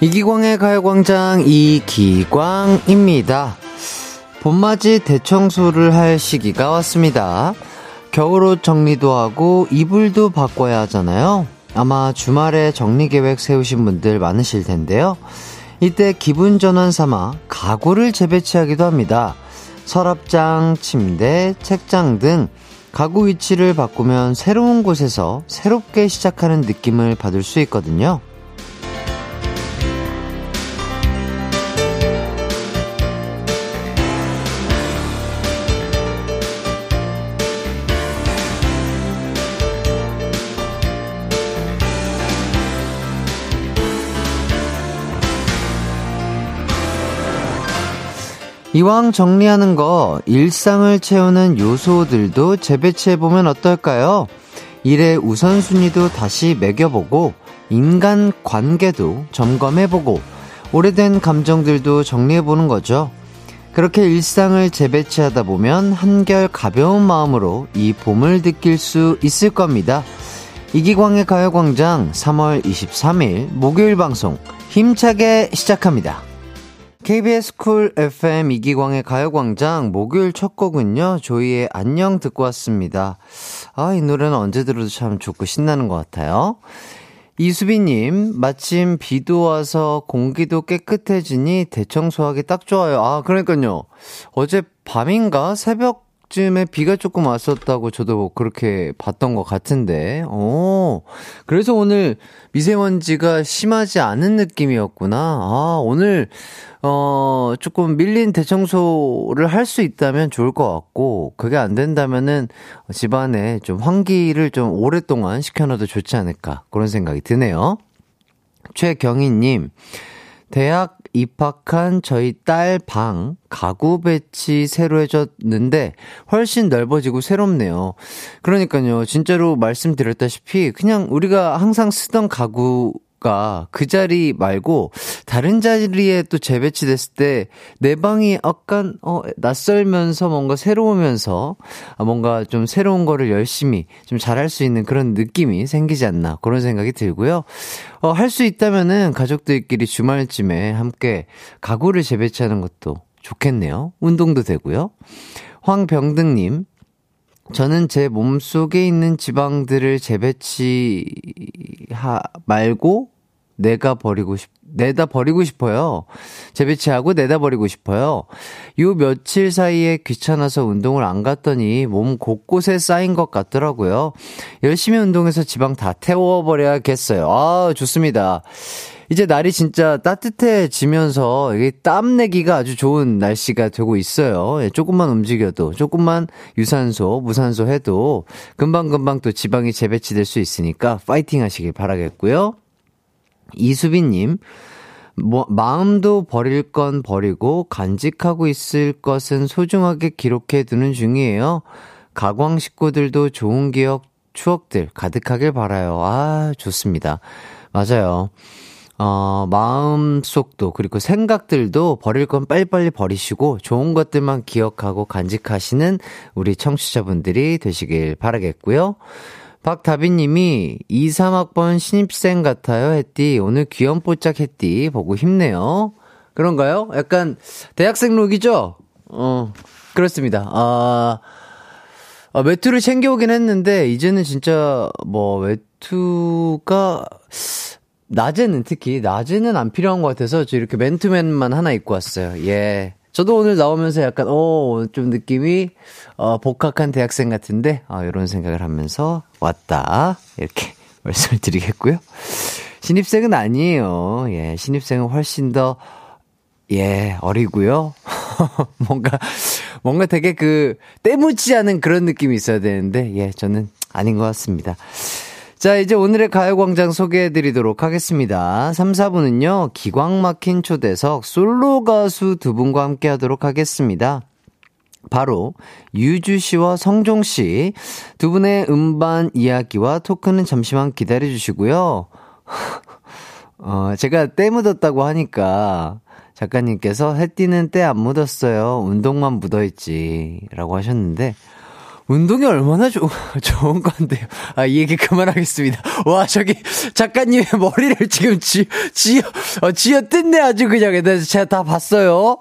이기광의 가요광장 이기광입니다. 봄맞이 대청소를 할 시기가 왔습니다. 겨울옷 정리도 하고 이불도 바꿔야 하잖아요. 아마 주말에 정리 계획 세우신 분들 많으실 텐데요. 이때 기분 전환 삼아 가구를 재배치하기도 합니다. 서랍장, 침대, 책장 등 가구 위치를 바꾸면 새로운 곳에서 새롭게 시작하는 느낌을 받을 수 있거든요. 이왕 정리하는 거 일상을 채우는 요소들도 재배치해보면 어떨까요? 일의 우선순위도 다시 매겨보고 인간 관계도 점검해보고 오래된 감정들도 정리해보는 거죠. 그렇게 일상을 재배치하다 보면 한결 가벼운 마음으로 이 봄을 느낄 수 있을 겁니다. 이기광의 가요광장 3월 23일 목요일 방송 힘차게 시작합니다. KBS 쿨 FM 이기광의 가요광장 목요일 첫 곡은요, 조이의 안녕 듣고 왔습니다. 아, 이 노래는 언제 들어도 참 좋고 신나는 것 같아요. 이수빈님, 마침 비도 와서 공기도 깨끗해지니 대청소하기 딱 좋아요. 아, 그러니까요. 어제 밤인가? 새벽 쯤에 비가 조금 왔었다고 저도 그렇게 봤던 것 같은데, 오, 그래서 오늘 미세먼지가 심하지 않은 느낌이었구나. 아, 오늘, 어, 조금 밀린 대청소를 할 수 있다면 좋을 것 같고, 그게 안 된다면은 집안에 좀 환기를 좀 오랫동안 시켜놔도 좋지 않을까. 그런 생각이 드네요. 최경희님, 대학 입학한 저희 딸 방 가구 배치 새로 해줬는데 훨씬 넓어지고 새롭네요. 그러니까요. 진짜로 말씀드렸다시피 그냥 우리가 항상 쓰던 가구 그 자리 말고 다른 자리에 또 재배치 됐을 때 내 방이 약간 어 낯설면서 뭔가 새로우면서 아, 뭔가 좀 새로운 거를 열심히 좀 잘할 수 있는 그런 느낌이 생기지 않나 그런 생각이 들고요. 어, 할 수 있다면은 가족들끼리 주말쯤에 함께 가구를 재배치하는 것도 좋겠네요. 운동도 되고요. 황병등님, 저는 제 몸속에 있는 지방들을 재배치하 말고 내가 버리고 싶, 내다 버리고 싶어요. 재배치하고 내다 버리고 싶어요. 요 며칠 사이에 귀찮아서 운동을 안 갔더니 몸 곳곳에 쌓인 것 같더라고요. 열심히 운동해서 지방 다 태워버려야겠어요. 아, 좋습니다. 이제 날이 진짜 따뜻해지면서 이게 땀 내기가 아주 좋은 날씨가 되고 있어요. 예, 조금만 움직여도, 조금만 유산소, 무산소 해도 금방금방 또 지방이 재배치될 수 있으니까 파이팅 하시길 바라겠고요. 이수빈님, 뭐, 마음도 버릴 건 버리고 간직하고 있을 것은 소중하게 기록해 두는 중이에요. 가광 식구들도 좋은 기억, 추억들 가득하길 바라요. 아, 좋습니다. 맞아요. 어, 마음속도, 그리고 생각들도 버릴 건 빨리빨리 버리시고 좋은 것들만 기억하고 간직하시는 우리 청취자분들이 되시길 바라겠고요. 박다비님이 2, 3학번 신입생 같아요, 했디. 오늘 귀염뽀짝 했디. 보고 힘내요. 그런가요? 약간 대학생 룩이죠? 어, 그렇습니다. 아, 아, 외투를 챙겨오긴 했는데, 이제는 진짜 뭐 외투가 낮에는 특히 낮에는 안 필요한 것 같아서 저 이렇게 맨투맨만 하나 입고 왔어요. 예. 저도 오늘 나오면서 약간 어좀 느낌이 어 복학한 대학생 같은데 어 이런 생각을 하면서 왔다 이렇게 말씀을 드리겠고요. 신입생은 아니에요. 예, 신입생은 훨씬 더 예, 어리고요. 뭔가 뭔가 되게 그 때묻지 않은 그런 느낌이 있어야 되는데 예, 저는 아닌 것 같습니다. 자, 이제 오늘의 가요광장 소개해 드리도록 하겠습니다. 3, 4분은요, 기광 막힌 초대석 솔로 가수 두 분과 함께 하도록 하겠습니다. 바로 유주 씨와 성종 씨 두 분의 음반 이야기와 토크는 잠시만 기다려 주시고요. 어, 제가 때 묻었다고 하니까 작가님께서 해띠는 때 안 묻었어요. 운동만 묻어있지. 라고 하셨는데, 운동이 얼마나 좋, 좋은 건데요. 아, 이 얘기 그만하겠습니다. 와, 저기, 작가님의 머리를 지금 쥐, 쥐어, 어, 쥐어 뜯네, 아주 그냥. 제가 다 봤어요.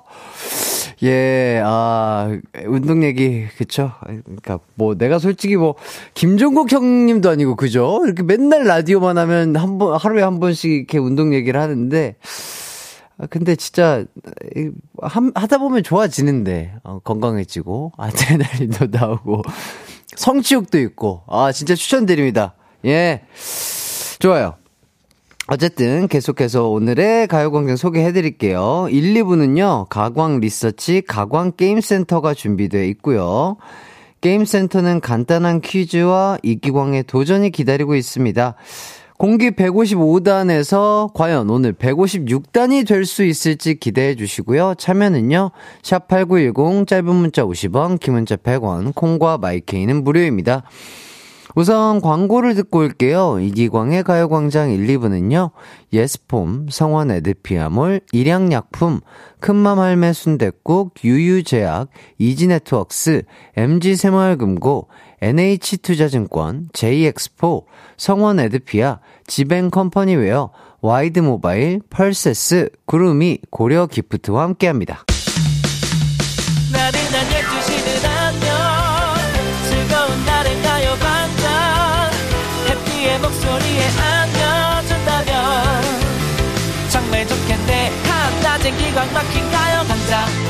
예, 아, 운동 얘기, 그쵸? 그니까, 뭐, 내가 솔직히 뭐, 김종국 형님도 아니고, 그죠? 이렇게 맨날 라디오만 하면 한 번, 하루에 한 번씩 이렇게 운동 얘기를 하는데, 아, 근데 진짜, 한, 하다 보면 좋아지는데, 어, 건강해지고, 아드레날린도 나오고, 성취욕도 있고, 아, 진짜 추천드립니다. 예. 좋아요. 어쨌든 계속해서 오늘의 가요광장 소개해드릴게요. 1, 2부는요, 가광 리서치 가광 게임센터가 준비되어 있고요. 게임센터는 간단한 퀴즈와 이기광의 도전이 기다리고 있습니다. 공기 155단에서 과연 오늘 156단이 될 수 있을지 기대해 주시고요. 참여는요. 샵 8910 짧은 문자 50원, 긴 문자 100원, 콩과 마이케이는 무료입니다. 우선 광고를 듣고 올게요. 이기광의 가요광장 1, 2부는요. 예스폼, 성원 에드피아몰, 일양약품, 큰맘 할매 순댓국, 유유제약, 이지네트웍스, MG새마을금고, NH투자증권, JX포, 성원 에드피아, 지벤컴퍼니웨어, 와이드모바일, 펄세스, 구름이, 고려 기프트와 함께합니다. 기광 막힌 가요광장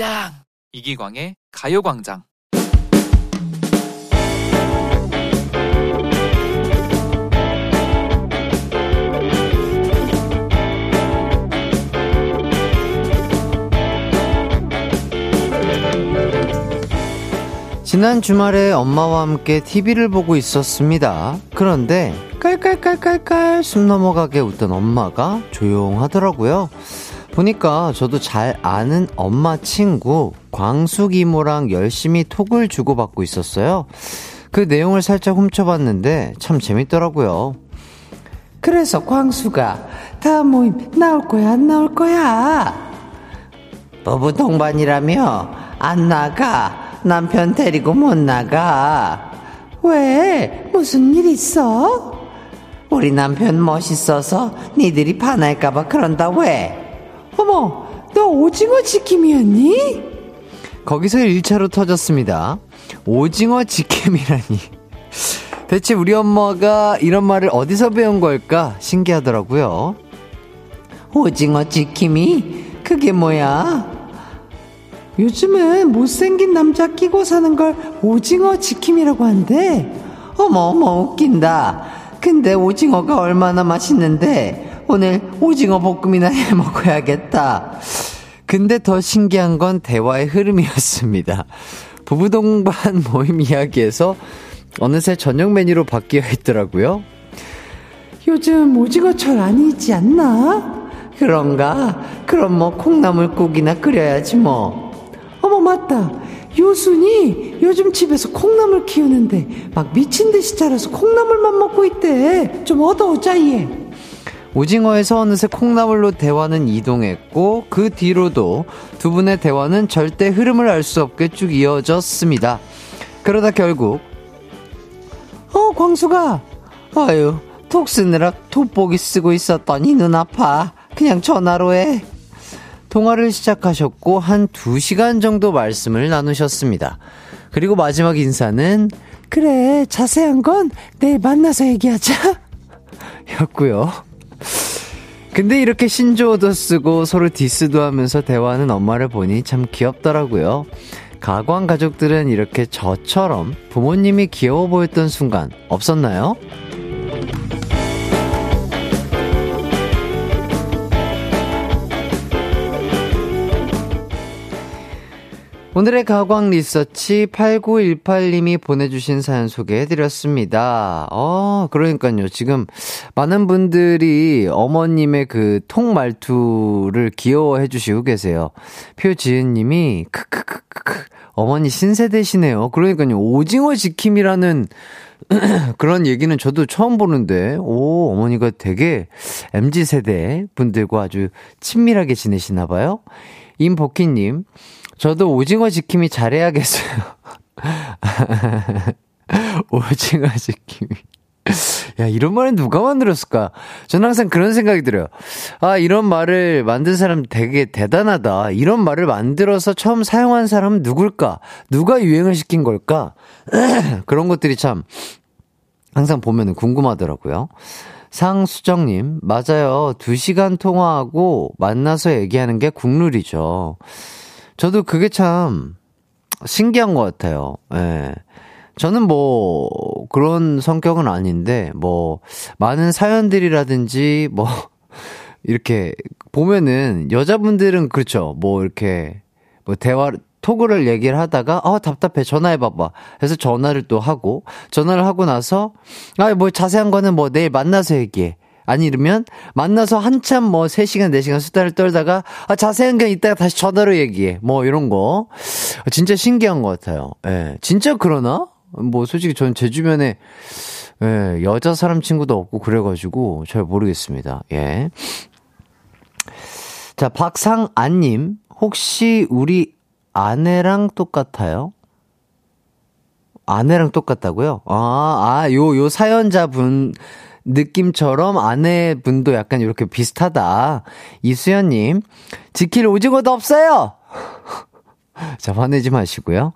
광장 이기광의 가요광장 지난 주말에 엄마와 함께 TV를 보고 있었습니다. 그런데 깔깔깔깔깔 숨 넘어가게 웃던 엄마가 조용하더라고요. 보니까 저도 잘 아는 엄마 친구 광숙 이모랑 열심히 톡을 주고받고 있었어요. 그 내용을 살짝 훔쳐봤는데 참 재밌더라고요. 그래서 광수가 다음 모임 나올 거야 안 나올 거야? 부부 동반이라며 안 나가 남편 데리고 못 나가. 왜? 무슨 일 있어? 우리 남편 멋있어서 니들이 반할까봐 그런다 왜? 어머, 너 오징어 지킴이었니? 거기서 1차로 터졌습니다. 오징어 지킴이라니. 대체 우리 엄마가 이런 말을 어디서 배운 걸까 신기하더라고요. 오징어 지킴이? 그게 뭐야? 요즘은 못생긴 남자 끼고 사는 걸 오징어 지킴이라고 한대. 어머, 어머, 웃긴다. 근데 오징어가 얼마나 맛있는데, 오늘 오징어 볶음이나 해 먹어야겠다. 근데 더 신기한 건 대화의 흐름이었습니다. 부부 동반 모임 이야기에서 어느새 저녁 메뉴로 바뀌어 있더라고요. 요즘 오징어철 아니지 않나? 그런가? 그럼 뭐 콩나물국이나 끓여야지 뭐. 어머 맞다 요순이 요즘 집에서 콩나물 키우는데 막 미친 듯이 자라서 콩나물만 먹고 있대 좀 얻어오자 얘 오징어에서 어느새 콩나물로 대화는 이동했고 그 뒤로도 두 분의 대화는 절대 흐름을 알 수 없게 쭉 이어졌습니다. 그러다 결국 어 광수가 아유 톡 쓰느라 돋보기 쓰고 있었더니 눈 아파 그냥 전화로 해 통화를 시작하셨고 한 2시간 정도 말씀을 나누셨습니다. 그리고 마지막 인사는 그래 자세한 건 내일 만나서 얘기하자 였고요. 근데 이렇게 신조어도 쓰고 서로 디스도 하면서 대화하는 엄마를 보니 참 귀엽더라고요. 가광 가족들은 이렇게 저처럼 부모님이 귀여워 보였던 순간 없었나요? 오늘의 가광 리서치 8918님이 보내주신 사연 소개해드렸습니다. 어, 그러니까요. 지금 많은 분들이 어머님의 그 통 말투를 귀여워해주시고 계세요. 표지은님이, 크크크크크, 어머니 신세대시네요. 그러니까요. 오징어 지킴이라는 그런 얘기는 저도 처음 보는데, 오, 어머니가 되게 MZ세대 분들과 아주 친밀하게 지내시나 봐요. 임복희님, 저도 오징어 지킴이 잘해야겠어요. 오징어 지킴이. 야, 이런 말은 누가 만들었을까? 저는 항상 그런 생각이 들어요. 아, 이런 말을 만든 사람 되게 대단하다. 이런 말을 만들어서 처음 사용한 사람은 누굴까? 누가 유행을 시킨 걸까? 그런 것들이 참 항상 보면은 궁금하더라고요. 상수정님, 맞아요. 두 시간 통화하고 만나서 얘기하는 게 국룰이죠. 저도 그게 참 신기한 것 같아요. 예. 저는 뭐, 그런 성격은 아닌데, 뭐, 많은 사연들이라든지, 뭐, 이렇게 보면은, 여자분들은 그렇죠. 뭐, 이렇게, 뭐, 대화, 토그를 얘기를 하다가, 아, 답답해. 전화해 봐봐. 그래서 전화를 또 하고, 전화를 하고 나서, 아, 뭐, 자세한 거는 뭐, 내일 만나서 얘기해. 아니면 만나서 한참 뭐 3시간, 4시간 수다를 떨다가 아, 자세한 건 이따가 다시 전화로 얘기해. 뭐 이런 거. 진짜 신기한 것 같아요. 예. 진짜 그러나? 뭐 솔직히 저는 제 주변에 예, 여자 사람 친구도 없고 그래가지고 잘 모르겠습니다. 예. 자, 박상안님, 혹시 우리 아내랑 똑같아요? 아내랑 똑같다고요? 아, 아, 요, 요 사연자분 느낌처럼 아내분도 약간 이렇게 비슷하다. 이수연님, 지킬 오징어도 없어요! 자, 화내지 마시고요.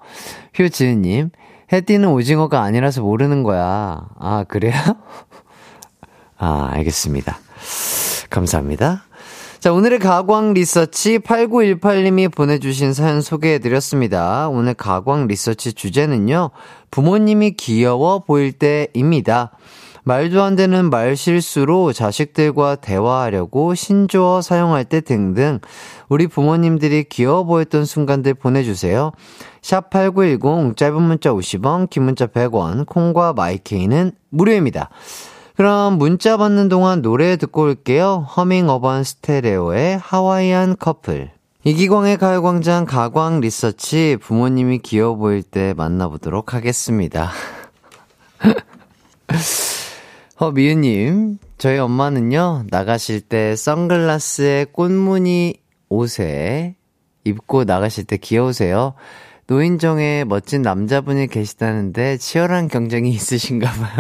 효지은님, 해띠는 오징어가 아니라서 모르는 거야. 아, 그래요? 아, 알겠습니다. 감사합니다. 자, 오늘의 가광 리서치 8918님이 보내주신 사연 소개해드렸습니다. 오늘 가광 리서치 주제는요, 부모님이 귀여워 보일 때입니다. 말도 안 되는 말 실수로 자식들과 대화하려고 신조어 사용할 때 등등 우리 부모님들이 귀여워 보였던 순간들 보내주세요. 샵8910 짧은 문자 50원, 긴 문자 100원, 콩과 마이케이는 무료입니다. 그럼 문자 받는 동안 노래 듣고 올게요. 허밍 어반 스테레오의 하와이안 커플. 이기광의 가요광장 가광 리서치 부모님이 귀여워 보일 때 만나보도록 하겠습니다. 허미유님, 저희 엄마는요, 나가실 때 선글라스에 꽃무늬 옷에 입고 나가실 때 귀여우세요. 노인정에 멋진 남자분이 계시다는데 치열한 경쟁이 있으신가 봐요.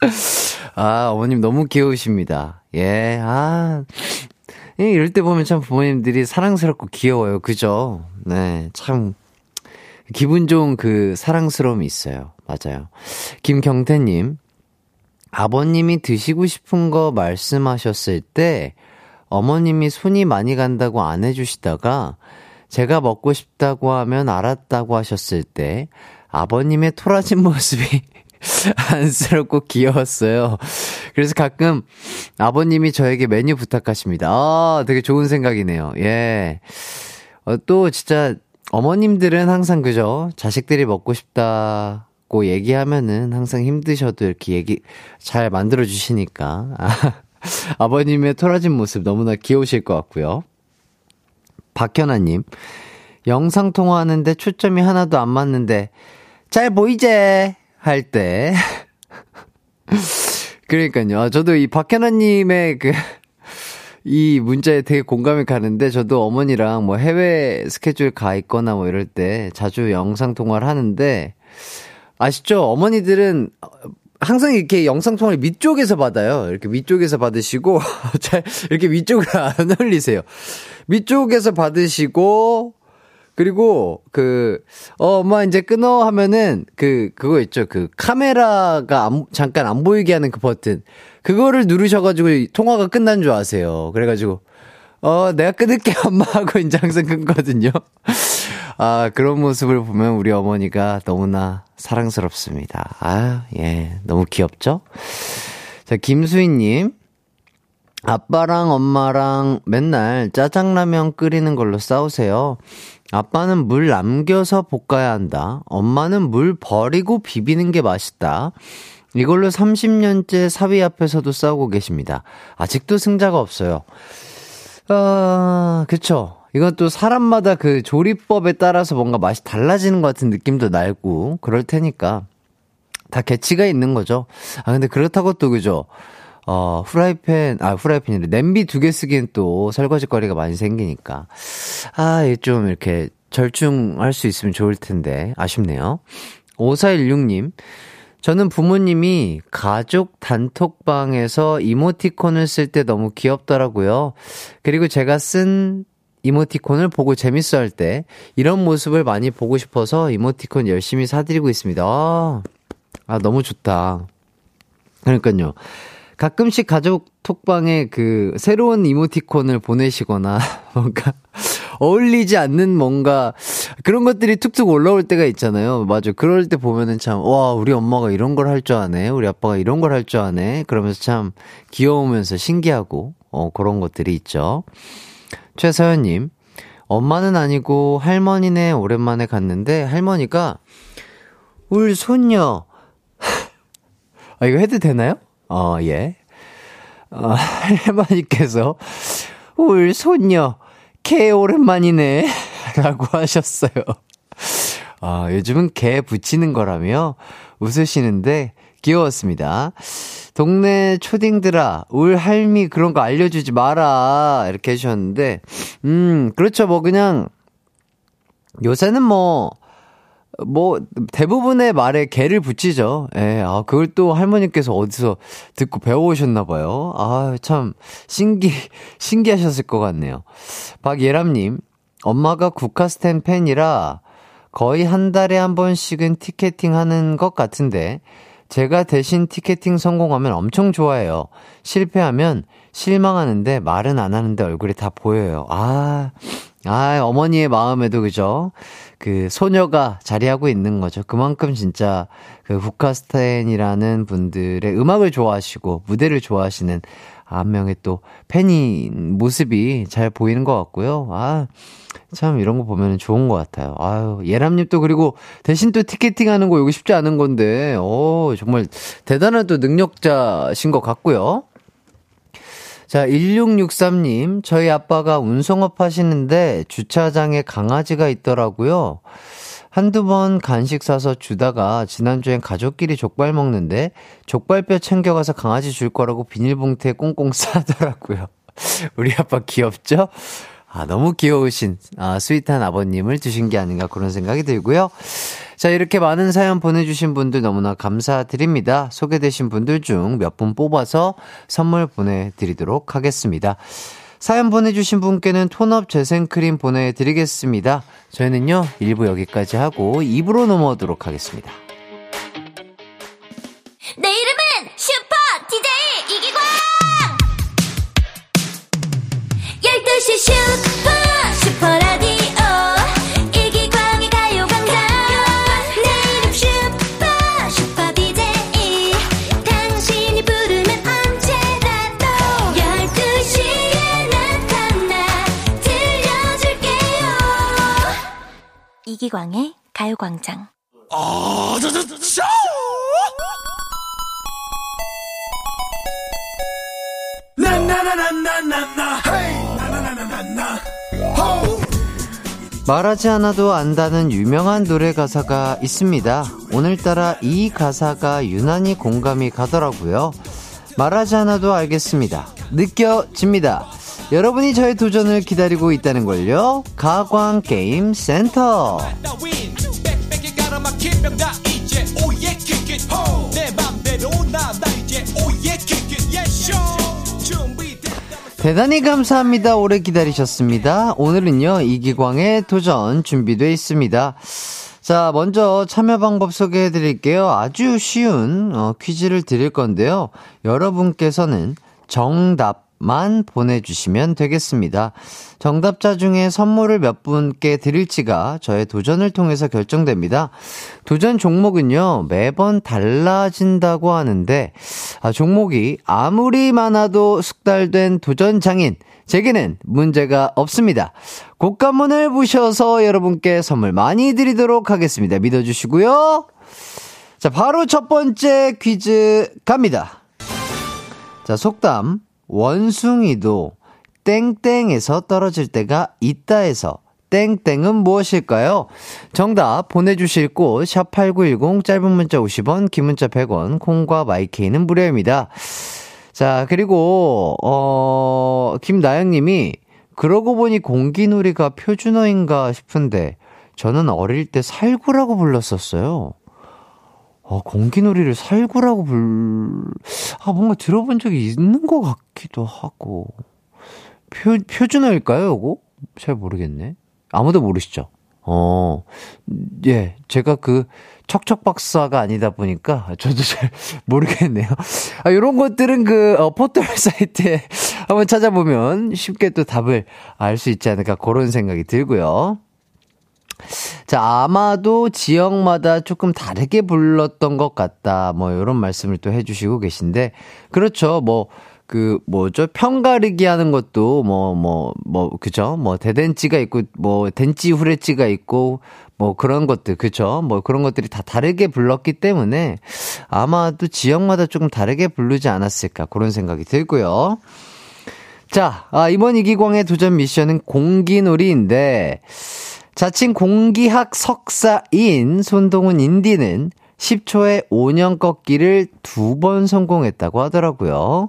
아, 어머님 너무 귀여우십니다. 예, 아. 이럴 때 보면 참 부모님들이 사랑스럽고 귀여워요. 그죠? 네, 참. 기분 좋은 그 사랑스러움이 있어요. 맞아요. 김경태님, 아버님이 드시고 싶은 거 말씀하셨을 때 어머님이 손이 많이 간다고 안 해주시다가 제가 먹고 싶다고 하면 알았다고 하셨을 때 아버님의 토라진 모습이 안쓰럽고 귀여웠어요. 그래서 가끔 아버님이 저에게 메뉴 부탁하십니다. 아, 되게 좋은 생각이네요. 예. 어, 또 진짜 어머님들은 항상 그죠? 자식들이 먹고 싶다 고 얘기하면은 항상 힘드셔도 이렇게 얘기 잘 만들어 주시니까 아, 버님의 토라진 모습 너무나 귀여우실 것 같고요. 박현아님 영상 통화하는데 초점이 하나도 안 맞는데 잘 보이제 할 때 그러니까요. 아, 저도 이 박현아님의 그 이 문자에 되게 공감이 가는데 저도 어머니랑 뭐 해외 스케줄 가 있거나 뭐 이럴 때 자주 영상 통화를 하는데 아시죠? 어머니들은 항상 이렇게 영상통화를 밑쪽에서 받아요. 이렇게 위쪽에서 받으시고, 잘, 이렇게 위쪽으로 안 올리세요. 밑쪽에서 받으시고, 그리고, 그, 어, 엄마 이제 끊어 하면은, 그, 그거 있죠. 그, 카메라가 안, 잠깐 안 보이게 하는 그 버튼. 그거를 누르셔가지고 통화가 끝난 줄 아세요. 그래가지고, 어, 내가 끊을게, 엄마 하고 이제 항상 끊거든요. 아, 그런 모습을 보면 우리 어머니가 너무나 사랑스럽습니다. 아, 예. 너무 귀엽죠? 자, 김수희님. 아빠랑 엄마랑 맨날 짜장라면 끓이는 걸로 싸우세요. 아빠는 물 남겨서 볶아야 한다. 엄마는 물 버리고 비비는 게 맛있다. 이걸로 30년째 사위 앞에서도 싸우고 계십니다. 아직도 승자가 없어요. 아, 그쵸. 이건 또 사람마다 그 조리법에 따라서 뭔가 맛이 달라지는 것 같은 느낌도 날고 그럴 테니까 다 개치가 있는 거죠. 아, 근데 그렇다고 또, 그죠? 어, 후라이팬, 아, 후라이팬이래. 냄비 두 개 쓰기엔 또 설거지거리가 많이 생기니까. 아, 좀 이렇게 절충할 수 있으면 좋을 텐데. 아쉽네요. 5416님. 저는 부모님이 가족 단톡방에서 이모티콘을 쓸 때 너무 귀엽더라고요. 그리고 제가 쓴 이모티콘을 보고 재밌어 할 때 이런 모습을 많이 보고 싶어서 이모티콘 열심히 사드리고 있습니다. 아, 아 너무 좋다. 그러니까요. 가끔씩 가족 톡방에 그 새로운 이모티콘을 보내시거나 뭔가 어울리지 않는 뭔가 그런 것들이 툭툭 올라올 때가 있잖아요. 맞아. 그럴 때 보면은 참, 와, 우리 엄마가 이런 걸 할 줄 아네. 우리 아빠가 이런 걸 할 줄 아네. 그러면서 참 귀여우면서 신기하고, 어, 그런 것들이 있죠. 최서연님, 엄마는 아니고 할머니네 오랜만에 갔는데 할머니가 울 손녀, 아, 이거 해도 되나요? 어, 예. 어, 할머니께서 울 손녀, 개 오랜만이네. 라고 하셨어요. 아, 요즘은 개 붙이는 거라며 웃으시는데 귀여웠습니다. 동네 초딩들아, 울 할미 그런 거 알려주지 마라. 이렇게 해주셨는데, 음, 그렇죠. 뭐 그냥, 요새는 뭐, 뭐, 대부분의 말에 개를 붙이죠. 예, 아, 그걸 또 할머니께서 어디서 듣고 배워오셨나봐요. 아, 참, 신기, 신기하셨을 것 같네요. 박예람님, 엄마가 국카스텐 팬이라 거의 한 달에 한 번씩은 티켓팅 하는 것 같은데, 제가 대신 티켓팅 성공하면 엄청 좋아해요. 실패하면 실망하는데 말은 안 하는데 얼굴이 다 보여요. 아, 아, 어머니의 마음에도 그죠? 그 소녀가 자리하고 있는 거죠. 그만큼 진짜 그 후카스텐이라는 분들의 음악을 좋아하시고 무대를 좋아하시는 한 명의 또 팬인 모습이 잘 보이는 것 같고요. 아, 참 이런 거 보면 좋은 것 같아요. 아유, 예람님 또 그리고 대신 또 티켓팅 하는 거 이거 쉽지 않은 건데, 오, 정말 대단한 또 능력자신 것 같고요. 자, 1663님, 저희 아빠가 운송업 하시는데 주차장에 강아지가 있더라고요. 한두 번 간식 사서 주다가 지난주엔 가족끼리 족발 먹는데 족발뼈 챙겨가서 강아지 줄 거라고 비닐봉투에 꽁꽁 싸더라고요. 우리 아빠 귀엽죠? 아, 너무 귀여우신, 아, sweet한 아버님을 두신 게 아닌가 그런 생각이 들고요. 자, 이렇게 많은 사연 보내주신 분들 너무나 감사드립니다. 소개되신 분들 중 몇 분 뽑아서 선물 보내드리도록 하겠습니다. 사연 보내주신 분께는 tone-up 재생크림 보내드리겠습니다. 저희는요, 1부 여기까지 하고 2부로 넘어오도록 하겠습니다. 내 이름은 슈퍼 DJ 이기광! 12시 슈 이기광의 가요광장 말하지 않아도 안다는 유명한 노래 가사가 있습니다. 오늘따라 이 가사가 유난히 공감이 가더라고요. 말하지 않아도 알겠습니다. 느껴집니다. 여러분이 저의 도전을 기다리고 있다는 걸요. 가광 게임 센터. 대단히 감사합니다. 오래 기다리셨습니다. 오늘은요, 이기광의 도전 준비되어 있습니다. 자, 먼저 참여 방법 소개해 드릴게요. 아주 쉬운 어, 퀴즈를 드릴 건데요. 여러분께서는 정답 만 보내주시면 되겠습니다. 정답자 중에 선물을 몇 분께 드릴지가 저의 도전을 통해서 결정됩니다. 도전 종목은요, 매번 달라진다고 하는데, 아, 종목이 아무리 많아도 숙달된 도전 장인, 제게는 문제가 없습니다. 곡간문을 부셔서 여러분께 선물 많이 드리도록 하겠습니다. 믿어주시고요. 자, 바로 첫 번째 퀴즈 갑니다. 자, 속담, 원숭이도 땡땡에서 떨어질 때가 있다에서 땡땡은 무엇일까요? 정답 보내주실 곳, 샵 8910, 짧은 문자 50원, 긴 문자 100원, 콩과 마이케이는 무료입니다. 자, 그리고, 어, 김나영님이, 그러고 보니 공기놀이가 표준어인가 싶은데, 저는 어릴 때 살구라고 불렀었어요. 어, 공기놀이를 살구라고 불, 아, 뭔가 들어본 적이 있는 것 같기도 하고. 표, 표준어일까요, 요거? 잘 모르겠네. 아무도 모르시죠? 어, 예, 제가 그, 척척 박사가 아니다 보니까 저도 잘 모르겠네요. 아, 요런 것들은 그, 어, 포털 사이트에 한번 찾아보면 쉽게 또 답을 알 수 있지 않을까 그런 생각이 들고요. 자, 아마도 지역마다 조금 다르게 불렀던 것 같다. 뭐, 요런 말씀을 또 해주시고 계신데, 그렇죠. 뭐, 그, 뭐죠? 편가르기 하는 것도, 뭐, 뭐, 뭐, 그죠? 뭐, 대댄찌가 있고, 뭐, 댄찌 후레찌가 있고, 뭐, 그런 것들, 그죠? 뭐, 그런 것들이 다 다르게 불렀기 때문에, 아마도 지역마다 조금 다르게 부르지 않았을까, 그런 생각이 들고요. 자, 아, 이번 이기광의 도전 미션은 공기놀이인데, 자칭 공기학 석사인 손동훈 인디는 10초에 5년 꺾기를 두 번 성공했다고 하더라고요.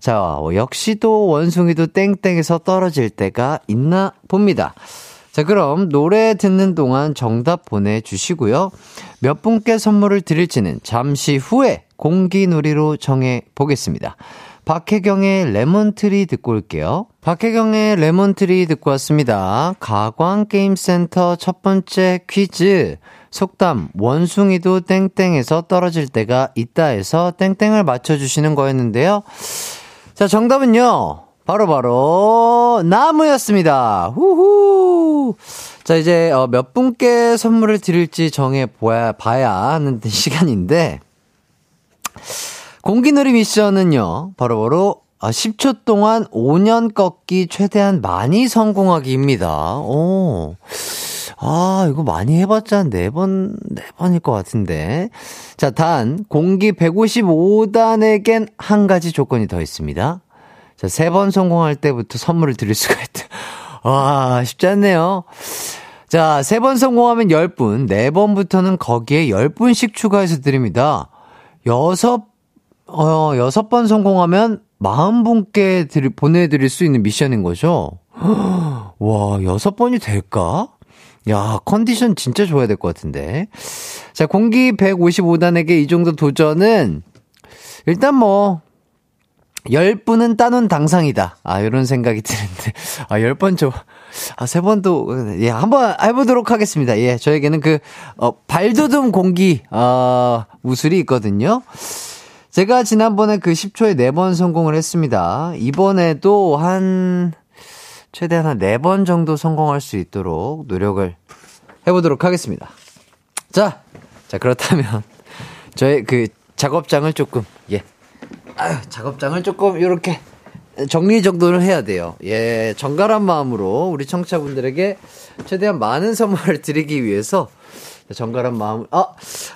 자, 역시 또 원숭이도 땡땡에서 떨어질 때가 있나 봅니다. 자, 그럼 노래 듣는 동안 정답 보내주시고요. 몇 분께 선물을 드릴지는 잠시 후에 공기놀이로 정해 보겠습니다. 박혜경의 레몬트리 듣고 올게요. 박혜경의 레몬트리 듣고 왔습니다. 가광게임센터 첫 번째 퀴즈. 속담, 원숭이도 땡땡에서 떨어질 때가 있다 해서 땡땡을 맞춰주시는 거였는데요. 자, 정답은요. 바로바로 바로 나무였습니다. 후후. 자, 이제 어, 몇 분께 선물을 드릴지 정해 봐야 하는 시간인데, 공기놀이 미션은요, 바로바로 바로 10초 동안 5년 꺾기 최대한 많이 성공하기입니다. 오. 아, 이거 많이 해봤자 한 4번, 4번일 것 같은데. 자, 단, 공기 155단에겐 한 가지 조건이 더 있습니다. 자, 3번 성공할 때부터 선물을 드릴 수가 있다. 와, 쉽지 않네요. 자, 3번 성공하면 10분, 4번부터는 거기에 10분씩 추가해서 드립니다. 여섯 어, 여섯 번 성공하면 마흔 분께 드리, 보내드릴 수 있는 미션인 거죠? 와, 여섯 번이 될까? 야, 컨디션 진짜 좋아야 될 것 같은데. 자, 공기 155단에게 이 정도 도전은, 일단 뭐, 10분은 따놓은 당상이다. 아, 이런 생각이 드는데. 아, 10번 좀, 아, 세 번도, 예, 한번 해보도록 하겠습니다. 예, 저에게는 그, 어, 발도듬 공기, 어, 무술이 있거든요. 제가 지난번에 그 10초에 4번 성공을 했습니다. 이번에도 한, 최대한 한 4번 정도 성공할 수 있도록 노력을 해보도록 하겠습니다. 자, 자, 그렇다면, 저의 그 작업장을 조금, 예. 아유, 작업장을 조금, 이렇게 정리정돈을 해야 돼요. 예, 정갈한 마음으로 우리 청취자분들에게 최대한 많은 선물을 드리기 위해서 정갈한 마음, 아,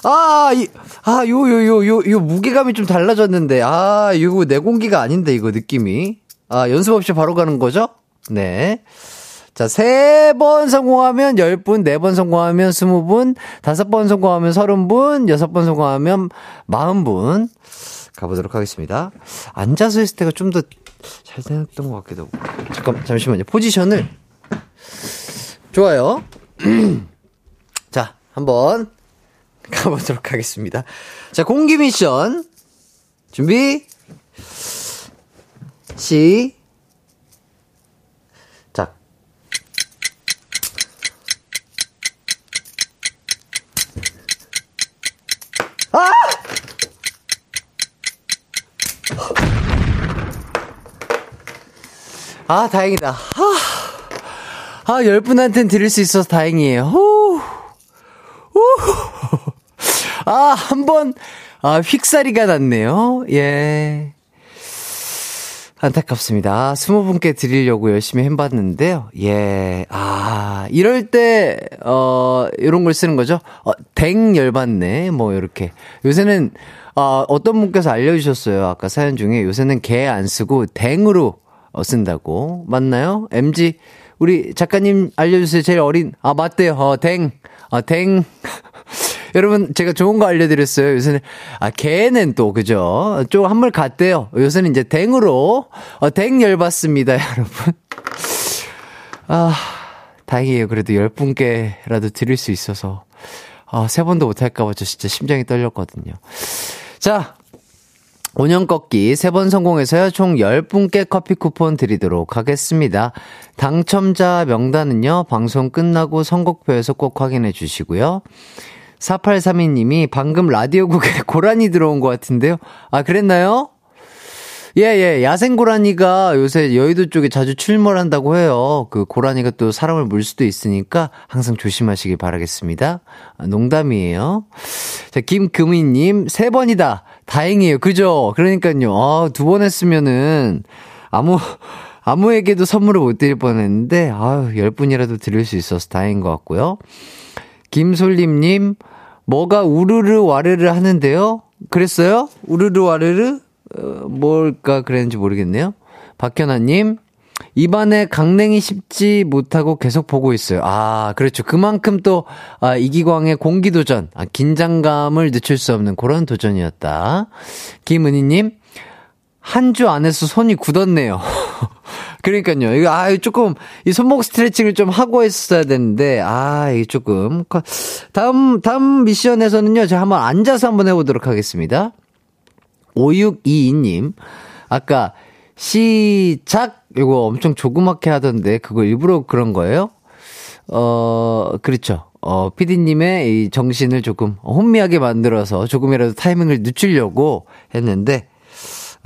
아, 이, 아, 요, 요, 요, 요, 요 무게감이 좀 달라졌는데, 아, 이거 내 공기가 아닌데, 이거 느낌이. 아, 연습 없이 바로 가는 거죠? 네. 자, 세 번 성공하면 10분, 네 번 성공하면 20분, 다섯 번 성공하면 30분, 여섯 번 성공하면 40분. 가보도록 하겠습니다. 앉아서 했을 때가 좀 더 잘 되었던 것 같기도 하고. 잠깐, 잠시만요. 포지션을. 좋아요. 자, 한번 가보도록 하겠습니다. 자, 공기 미션. 준비. 시. 작. 아! 아, 다행이다. 아, 아, 열 분한테는 드릴 수 있어서 다행이에요. 후. 후. 아, 한 번, 아, 휙사리가 났네요. 예. 안타깝습니다. 스무 분께 드리려고 열심히 해봤는데요. 예. 아, 이럴 때, 어, 이런 걸 쓰는 거죠. 어, 댕 열받네. 뭐, 이렇게. 요새는, 어, 어떤 분께서 알려주셨어요. 아까 사연 중에 요새는 개 안 쓰고 댕으로 어, 쓴다고. 맞나요? MG 우리 작가님 알려주세요. 제일 어린. 아, 맞대요. 어, 댕. 어, 댕. 여러분, 제가 좋은 거 알려드렸어요. 요새는, 아, 개는 또, 그죠? 좀 한물 갔대요. 요새는 이제 댕으로, 어, 댕 열받습니다, 여러분. 아, 다행이에요. 그래도 열 분께라도 드릴 수 있어서. 아, 세 번도 못할까봐 저 진짜 심장이 떨렸거든요. 자, 5년 꺾기 세 번 성공해서요. 총 10분께 커피 쿠폰 드리도록 하겠습니다. 당첨자 명단은요. 방송 끝나고 선곡표에서 꼭 확인해 주시고요. 4832님이 방금 라디오국에 고라니 들어온 것 같은데요. 아, 그랬나요? 예, 예. 야생 고라니가 요새 여의도 쪽에 자주 출몰한다고 해요. 그 고라니가 또 사람을 물 수도 있으니까 항상 조심하시길 바라겠습니다. 아, 농담이에요. 자, 김금희님, 세 번이다. 다행이에요. 그죠? 그러니까요. 아, 두 번 했으면은 아무, 아무에게도 선물을 못 드릴 뻔 했는데, 아유, 열 분이라도 드릴 수 있어서 다행인 것 같고요. 김솔림님, 뭐가 우르르 와르르 하는데요? 그랬어요? 우르르 와르르? 어, 뭘까 그랬는지 모르겠네요. 박현아님, 입안에 강냉이 씹지 못하고 계속 보고 있어요. 아, 그렇죠. 그만큼 또, 아, 이기광의 공기도전, 아, 긴장감을 늦출 수 없는 그런 도전이었다. 김은희님, 한 주 안에서 손이 굳었네요. 그러니까요. 이거, 아, 조금, 이 손목 스트레칭을 좀 하고 했어야 되는데, 아, 이게 조금. 다음, 다음 미션에서는요, 제가 한번 앉아서 한번 해보도록 하겠습니다. 5622님, 아까 시작 이거 엄청 조그맣게 하던데 그거 일부러 그런 거예요? 어, 그렇죠. 어, 피디님의 이 정신을 조금 혼미하게 만들어서 조금이라도 타이밍을 늦추려고 했는데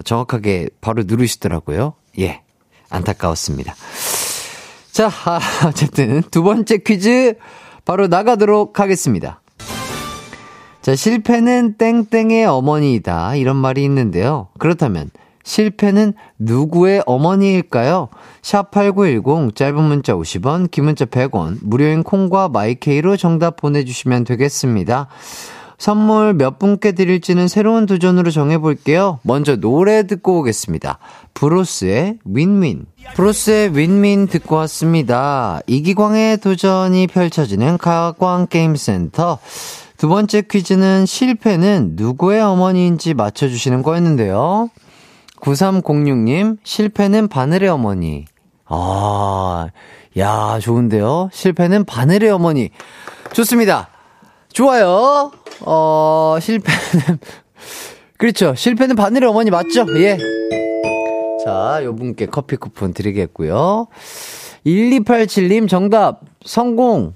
정확하게 바로 누르시더라고요. 예. 안타까웠습니다. 자, 아, 어쨌든 두 번째 퀴즈 바로 나가도록 하겠습니다. 자, 실패는 땡땡의 어머니이다. 이런 말이 있는데요. 그렇다면 실패는 누구의 어머니일까요? 샵8910 짧은 문자 50원, 긴 문자 100원, 무료인 콩과 마이케이로 정답 보내주시면 되겠습니다. 선물 몇 분께 드릴지는 새로운 도전으로 정해볼게요. 먼저 노래 듣고 오겠습니다. 브로스의 윈윈. 브로스의 윈윈 듣고 왔습니다. 이기광의 도전이 펼쳐지는 가광게임센터. 두 번째 퀴즈는 실패는 누구의 어머니인지 맞춰주시는 거였는데요. 9306님, 실패는 바늘의 어머니. 아, 야, 좋은데요? 실패는 바늘의 어머니. 좋습니다. 좋아요. 어, 실패는, 그렇죠. 실패는 바늘의 어머니 맞죠? 예. 자, 요 분께 커피 쿠폰 드리겠고요. 1287님 정답, 성공.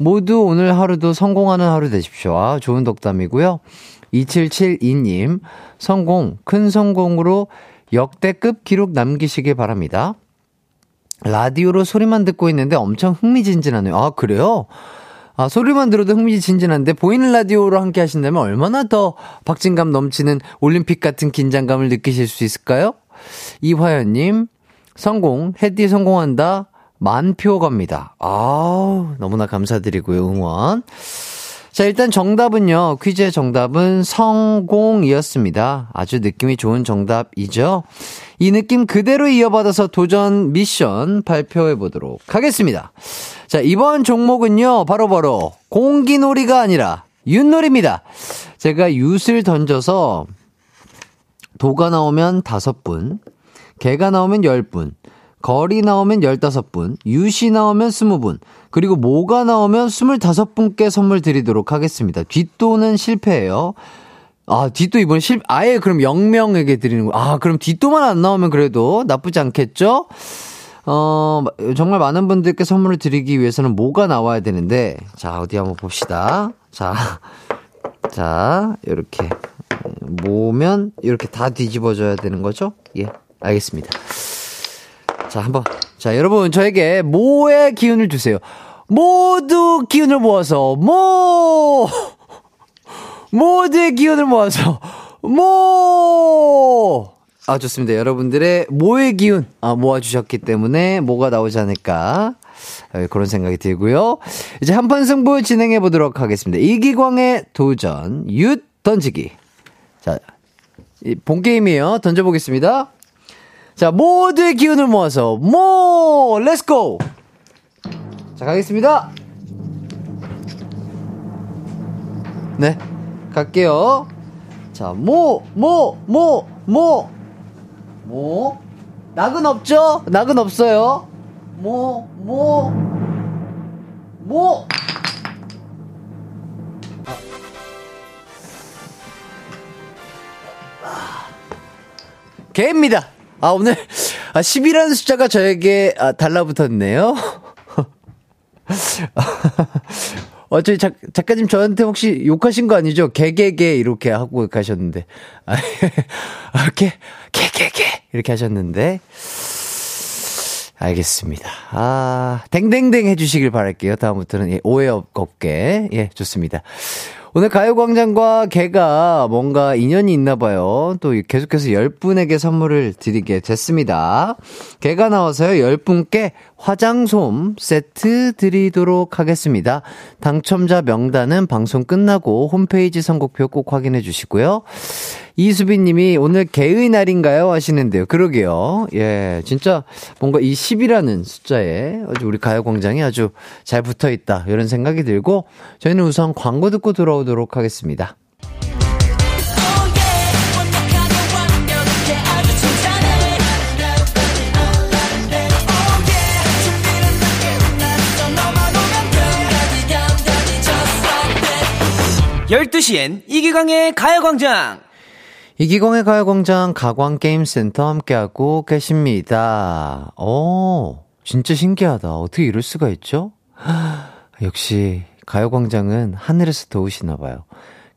모두 오늘 하루도 성공하는 하루 되십시오. 아, 좋은 덕담이고요. 2772님, 성공, 큰 성공으로 역대급 기록 남기시길 바랍니다. 라디오로 소리만 듣고 있는데 엄청 흥미진진하네요. 아, 그래요? 아, 소리만 들어도 흥미진진한데 보이는 라디오로 함께 하신다면 얼마나 더 박진감 넘치는 올림픽 같은 긴장감을 느끼실 수 있을까요? 이화연님, 성공, 헤디 성공한다. 만표 갑니다. 아우, 너무나 감사드리고요, 응원. 자, 일단 정답은요. 퀴즈의 정답은 성공이었습니다. 아주 느낌이 좋은 정답이죠. 이 느낌 그대로 이어받아서 도전 미션 발표해 보도록 하겠습니다. 자, 이번 종목은요. 바로바로 바로 공기놀이가 아니라 윷놀이입니다. 제가 윷을 던져서 도가 나오면 다섯 분, 개가 나오면 열 분, 거리 나오면 15분, 유시 나오면 20분, 그리고 모가 나오면 25분께 선물 드리도록 하겠습니다. 뒷도는 실패예요. 아, 뒷도 이번 실, 아예 그럼 0명에게 드리는 거. 아, 그럼 뒷도만 안 나오면 그래도 나쁘지 않겠죠? 어, 정말 많은 분들께 선물을 드리기 위해서는 모가 나와야 되는데, 자, 어디 한번 봅시다. 자, 자, 이렇게. 모면 이렇게 다 뒤집어져야 되는 거죠? 예, 알겠습니다. 자, 한번. 자, 여러분, 저에게 모의 기운을 주세요. 모두 기운을 모아서, 모! 모두의 기운을 모아서, 모! 아, 좋습니다. 여러분들의 모의 기운, 아, 모아주셨기 때문에 뭐가 나오지 않을까. 아, 그런 생각이 들고요. 이제 한판 승부 진행해 보도록 하겠습니다. 이기광의 도전, 윷 던지기. 자, 본 게임이에요. 던져보겠습니다. 자, 모두의 기운을 모아서, 모! Let's go! 자, 가겠습니다. 네, 갈게요. 자, 모, 모, 모, 모, 모. 낙은 없죠? 낙은 없어요. 모, 모, 모. 개입니다. 아, 오늘, 아, 10이라는 숫자가 저에게 아, 달라붙었네요. 어, 저희 작, 작가님 저한테 혹시 욕하신 거 아니죠? 개개개 이렇게 하고 가셨는데. 아, 아 개, 개개개 이렇게 하셨는데. 알겠습니다. 아, 댕댕댕 해주시길 바랄게요. 다음부터는 예, 오해 없게. 예, 좋습니다. 오늘 가요광장과 개가 뭔가 인연이 있나 봐요. 또 계속해서 10분에게 선물을 드리게 됐습니다. 개가 나와서요, 10분께 화장솜 세트 드리도록 하겠습니다. 당첨자 명단은 방송 끝나고 홈페이지 선곡표 꼭 확인해 주시고요. 이수빈 님이 오늘 개의 날인가요? 하시는데요. 그러게요. 예, 진짜 뭔가 이 10이라는 숫자에 아주 우리 가요광장이 아주 잘 붙어 있다. 이런 생각이 들고 저희는 우선 광고 듣고 돌아오도록 하겠습니다. 열두 시엔 이기광의 가요광장 이기광의 가요광장 가광게임센터 함께하고 계십니다. 어, 진짜 신기하다. 어떻게 이럴 수가 있죠? 역시 가요광장은 하늘에서 도우시나 봐요.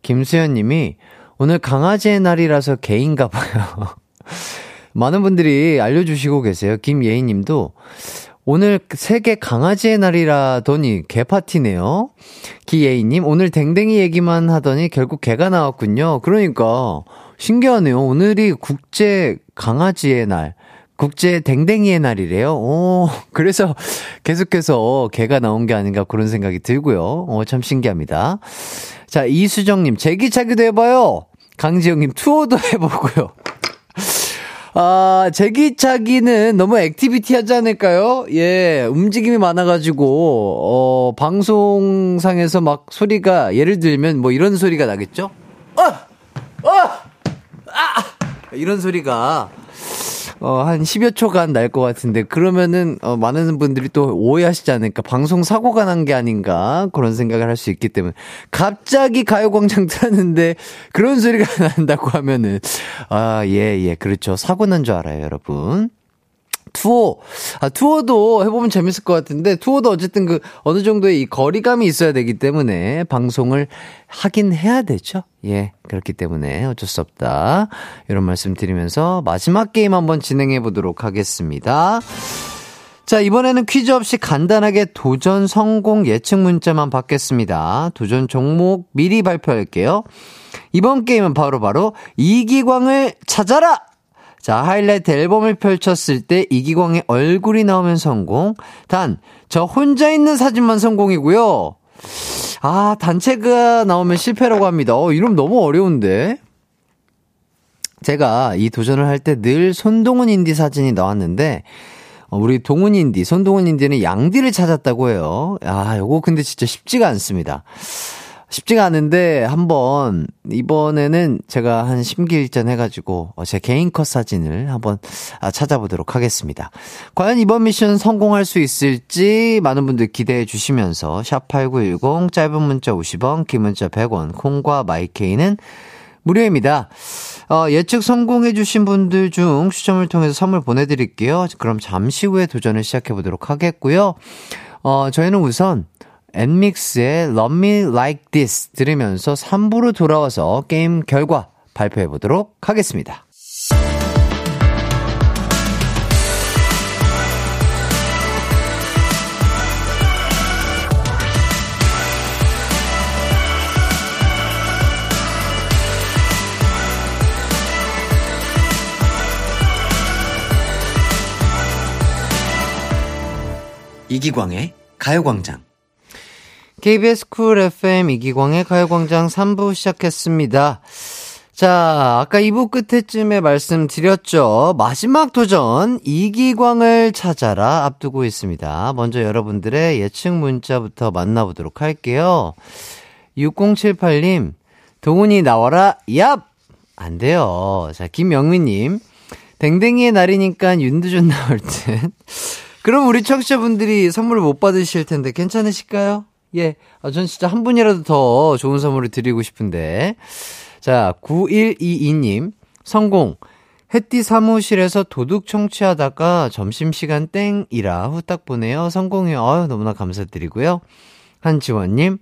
김수현 님이 오늘 강아지의 날이라서 개인가 봐요. 많은 분들이 알려주시고 계세요. 김예인 님도 오늘 세계 강아지의 날이라더니 개파티네요. 기예이님, 오늘 댕댕이 얘기만 하더니 결국 개가 나왔군요. 그러니까, 신기하네요. 오늘이 국제 강아지의 날. 국제 댕댕이의 날이래요. 오, 그래서 계속해서 개가 나온 게 아닌가 그런 생각이 들고요. 어, 참 신기합니다. 자, 이수정님, 제기차기도 해봐요. 강지영님, 투호도 해보고요. 아, 제기차기는 너무 activity 하지 않을까요? 예, 움직임이 많아가지고, 어, 방송상에서 막 소리가, 예를 들면 뭐 이런 소리가 나겠죠? 어! 어! 아! 이런 소리가, 어, 한 10여 초간 날 것 같은데, 그러면은, 어, 많은 분들이 또 오해하시지 않을까. 방송 사고가 난 게 아닌가. 그런 생각을 할 수 있기 때문에. 갑자기 가요광장 틀었는데, 그런 소리가 난다고 하면은, 아, 예, 예. 그렇죠. 사고 난 줄 알아요, 여러분. 투어. 아, 투어도 해보면 재밌을 것 같은데, 투어도 어쨌든 그, 어느 정도의 이 거리감이 있어야 되기 때문에, 방송을 하긴 해야 되죠. 예. 그렇기 때문에 어쩔 수 없다. 이런 말씀 드리면서, 마지막 게임 한번 진행해 보도록 하겠습니다. 자, 이번에는 퀴즈 없이 간단하게 도전 성공 예측 문자만 받겠습니다. 도전 종목 미리 발표할게요. 이번 게임은 바로바로 바로 이기광을 찾아라! 자, 하이라이트 앨범을 펼쳤을 때 이기광의 얼굴이 나오면 성공. 단, 저 혼자 있는 사진만 성공이고요. 아, 단체가 나오면 실패라고 합니다. 어, 이름 너무 어려운데. 제가 이 도전을 할 때 늘 손동훈 인디 사진이 나왔는데, 어, 우리 동훈 인디, 손동훈 인디는 양디를 찾았다고 해요. 아, 요거 근데 진짜 쉽지가 않습니다. 쉽지가 않은데 한번 이번에는 제가 한 심기일전 해가지고 어, 제 개인 컷 사진을 한번 아, 찾아보도록 하겠습니다. 과연 이번 미션 성공할 수 있을지 많은 분들 기대해 주시면서 샵 #8910 짧은 문자 50원, 긴 문자 100원, 콩과 마이케이는 무료입니다. 어, 예측 성공해 주신 분들 중 추첨을 통해서 선물 보내드릴게요. 그럼 잠시 후에 도전을 시작해 보도록 하겠고요. 어, 저희는 우선 엔믹스의 Love Me Like This 들으면서 3부로 돌아와서 게임 결과 발표해 보도록 하겠습니다. 이기광의 가요광장 KBS 쿨 FM 이기광의 가요광장 3부 시작했습니다. 자, 아까 2부 끝에쯤에 말씀드렸죠. 마지막 도전, 이기광을 찾아라 앞두고 있습니다. 먼저 여러분들의 예측 문자부터 만나보도록 할게요. 6078님, 동훈이 나와라, 얍! 안 돼요. 자, 김영민님, 댕댕이의 날이니까 윤두준 나올 듯. 그럼 우리 청취자분들이 선물을 못 받으실 텐데 괜찮으실까요? 예. 아, 전 진짜 한 분이라도 더 좋은 선물을 드리고 싶은데. 자, 9122님, 성공. 햇띠 사무실에서 도둑 청취하다가 점심시간 땡이라 후딱 보내요. 성공해요. 아유, 너무나 감사드리고요. 한지원님,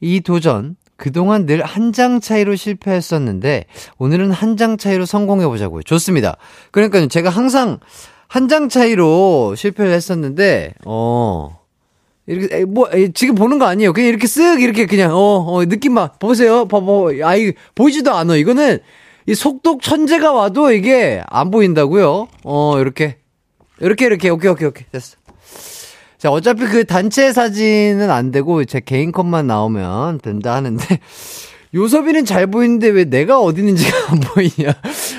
이 도전, 그동안 늘 한 장 차이로 실패했었는데, 오늘은 한 장 차이로 성공해보자고요. 좋습니다. 그러니까 제가 항상 한 장 차이로 실패를 했었는데, 어, 이렇게 에, 뭐 에, 지금 보는 거 아니에요. 그냥 이렇게 쓱 이렇게 그냥 어, 어 느낌만 보세요. 봐봐. 아이 보이지도 않아. 이거는 이 속독 천재가 와도 이게 안 보인다고요. 어 이렇게 이렇게 이렇게 오케이 오케이 오케이 됐어. 자 어차피 그 단체 사진은 안 되고 제 개인 컷만 나오면 된다 하는데 요섭이는 잘 보이는데 왜 내가 어디 있는지가 안 보이냐?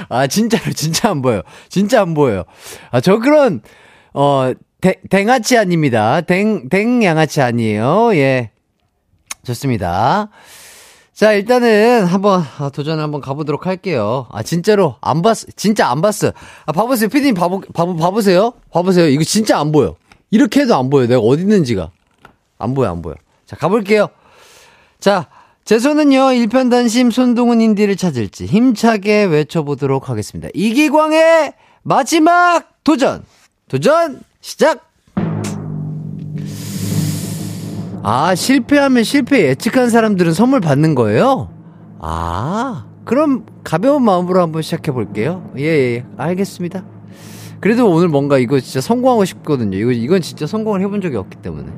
아 진짜로 진짜 안 보여. 진짜 안 보여요. 아 저 그런 어 댕, 댕아치 아닙니다. 댕, 댕 양아치 아니에요. 예. 좋습니다. 자, 일단은 한번 아, 도전을 한번 가보도록 할게요. 아, 진짜로 안 봤어. 진짜 안 봤어. 아, 봐보세요. 피디님 봐보, 봐보, 봐보세요. 봐보세요. 이거 진짜 안 보여. 이렇게 해도 안 보여. 내가 어디 있는지가. 안 보여, 안 보여. 자, 가볼게요. 자, 제 손은요, 일편단심 손동훈 인디를 찾을지 힘차게 외쳐보도록 하겠습니다. 이기광의 마지막 도전! 도전! 시작! 아, 실패하면 실패 예측한 사람들은 선물 받는 거예요? 아, 그럼 가벼운 마음으로 한번 시작해 볼게요. 예, 예, 알겠습니다. 그래도 오늘 뭔가 이거 진짜 성공하고 싶거든요. 이거, 이건 진짜 성공을 해본 적이 없기 때문에.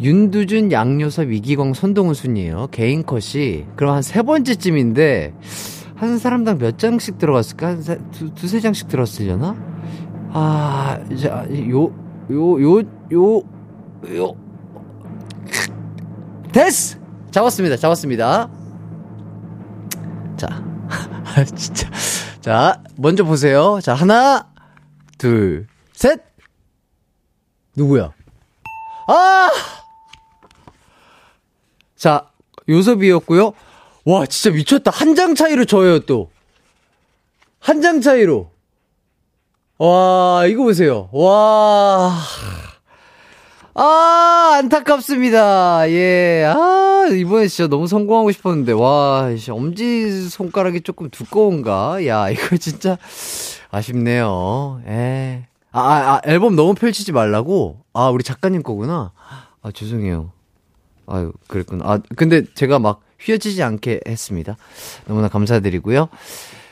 윤두준, 양요섭, 이기광, 손동훈 순이에요. 개인 컷이. 그럼 한 세 번째쯤인데, 한 사람당 몇 장씩 들어갔을까? 한 세, 두, 두세 장씩 들었으려나? 아, 자, 요, 요, 요, 요, 요. 됐어! 잡았습니다. 잡았습니다. 자, 진짜. 자, 먼저 보세요. 자, 하나, 둘, 셋! 누구야? 아! 자, 요섭이었고요. 와, 진짜 미쳤다. 한 장 차이로 져요, 또. 한 장 차이로. 와, 이거 보세요. 와. 아, 안타깝습니다. 예. 아, 이번에 진짜 너무 성공하고 싶었는데. 와, 씨, 엄지 손가락이 조금 두꺼운가? 야, 이거 진짜 아쉽네요. 예. 아, 아, 아, 앨범 너무 펼치지 말라고? 아, 우리 작가님 거구나. 아, 죄송해요. 아유, 그랬구나. 아, 근데 제가 막 휘어지지 않게 했습니다. 너무나 감사드리고요.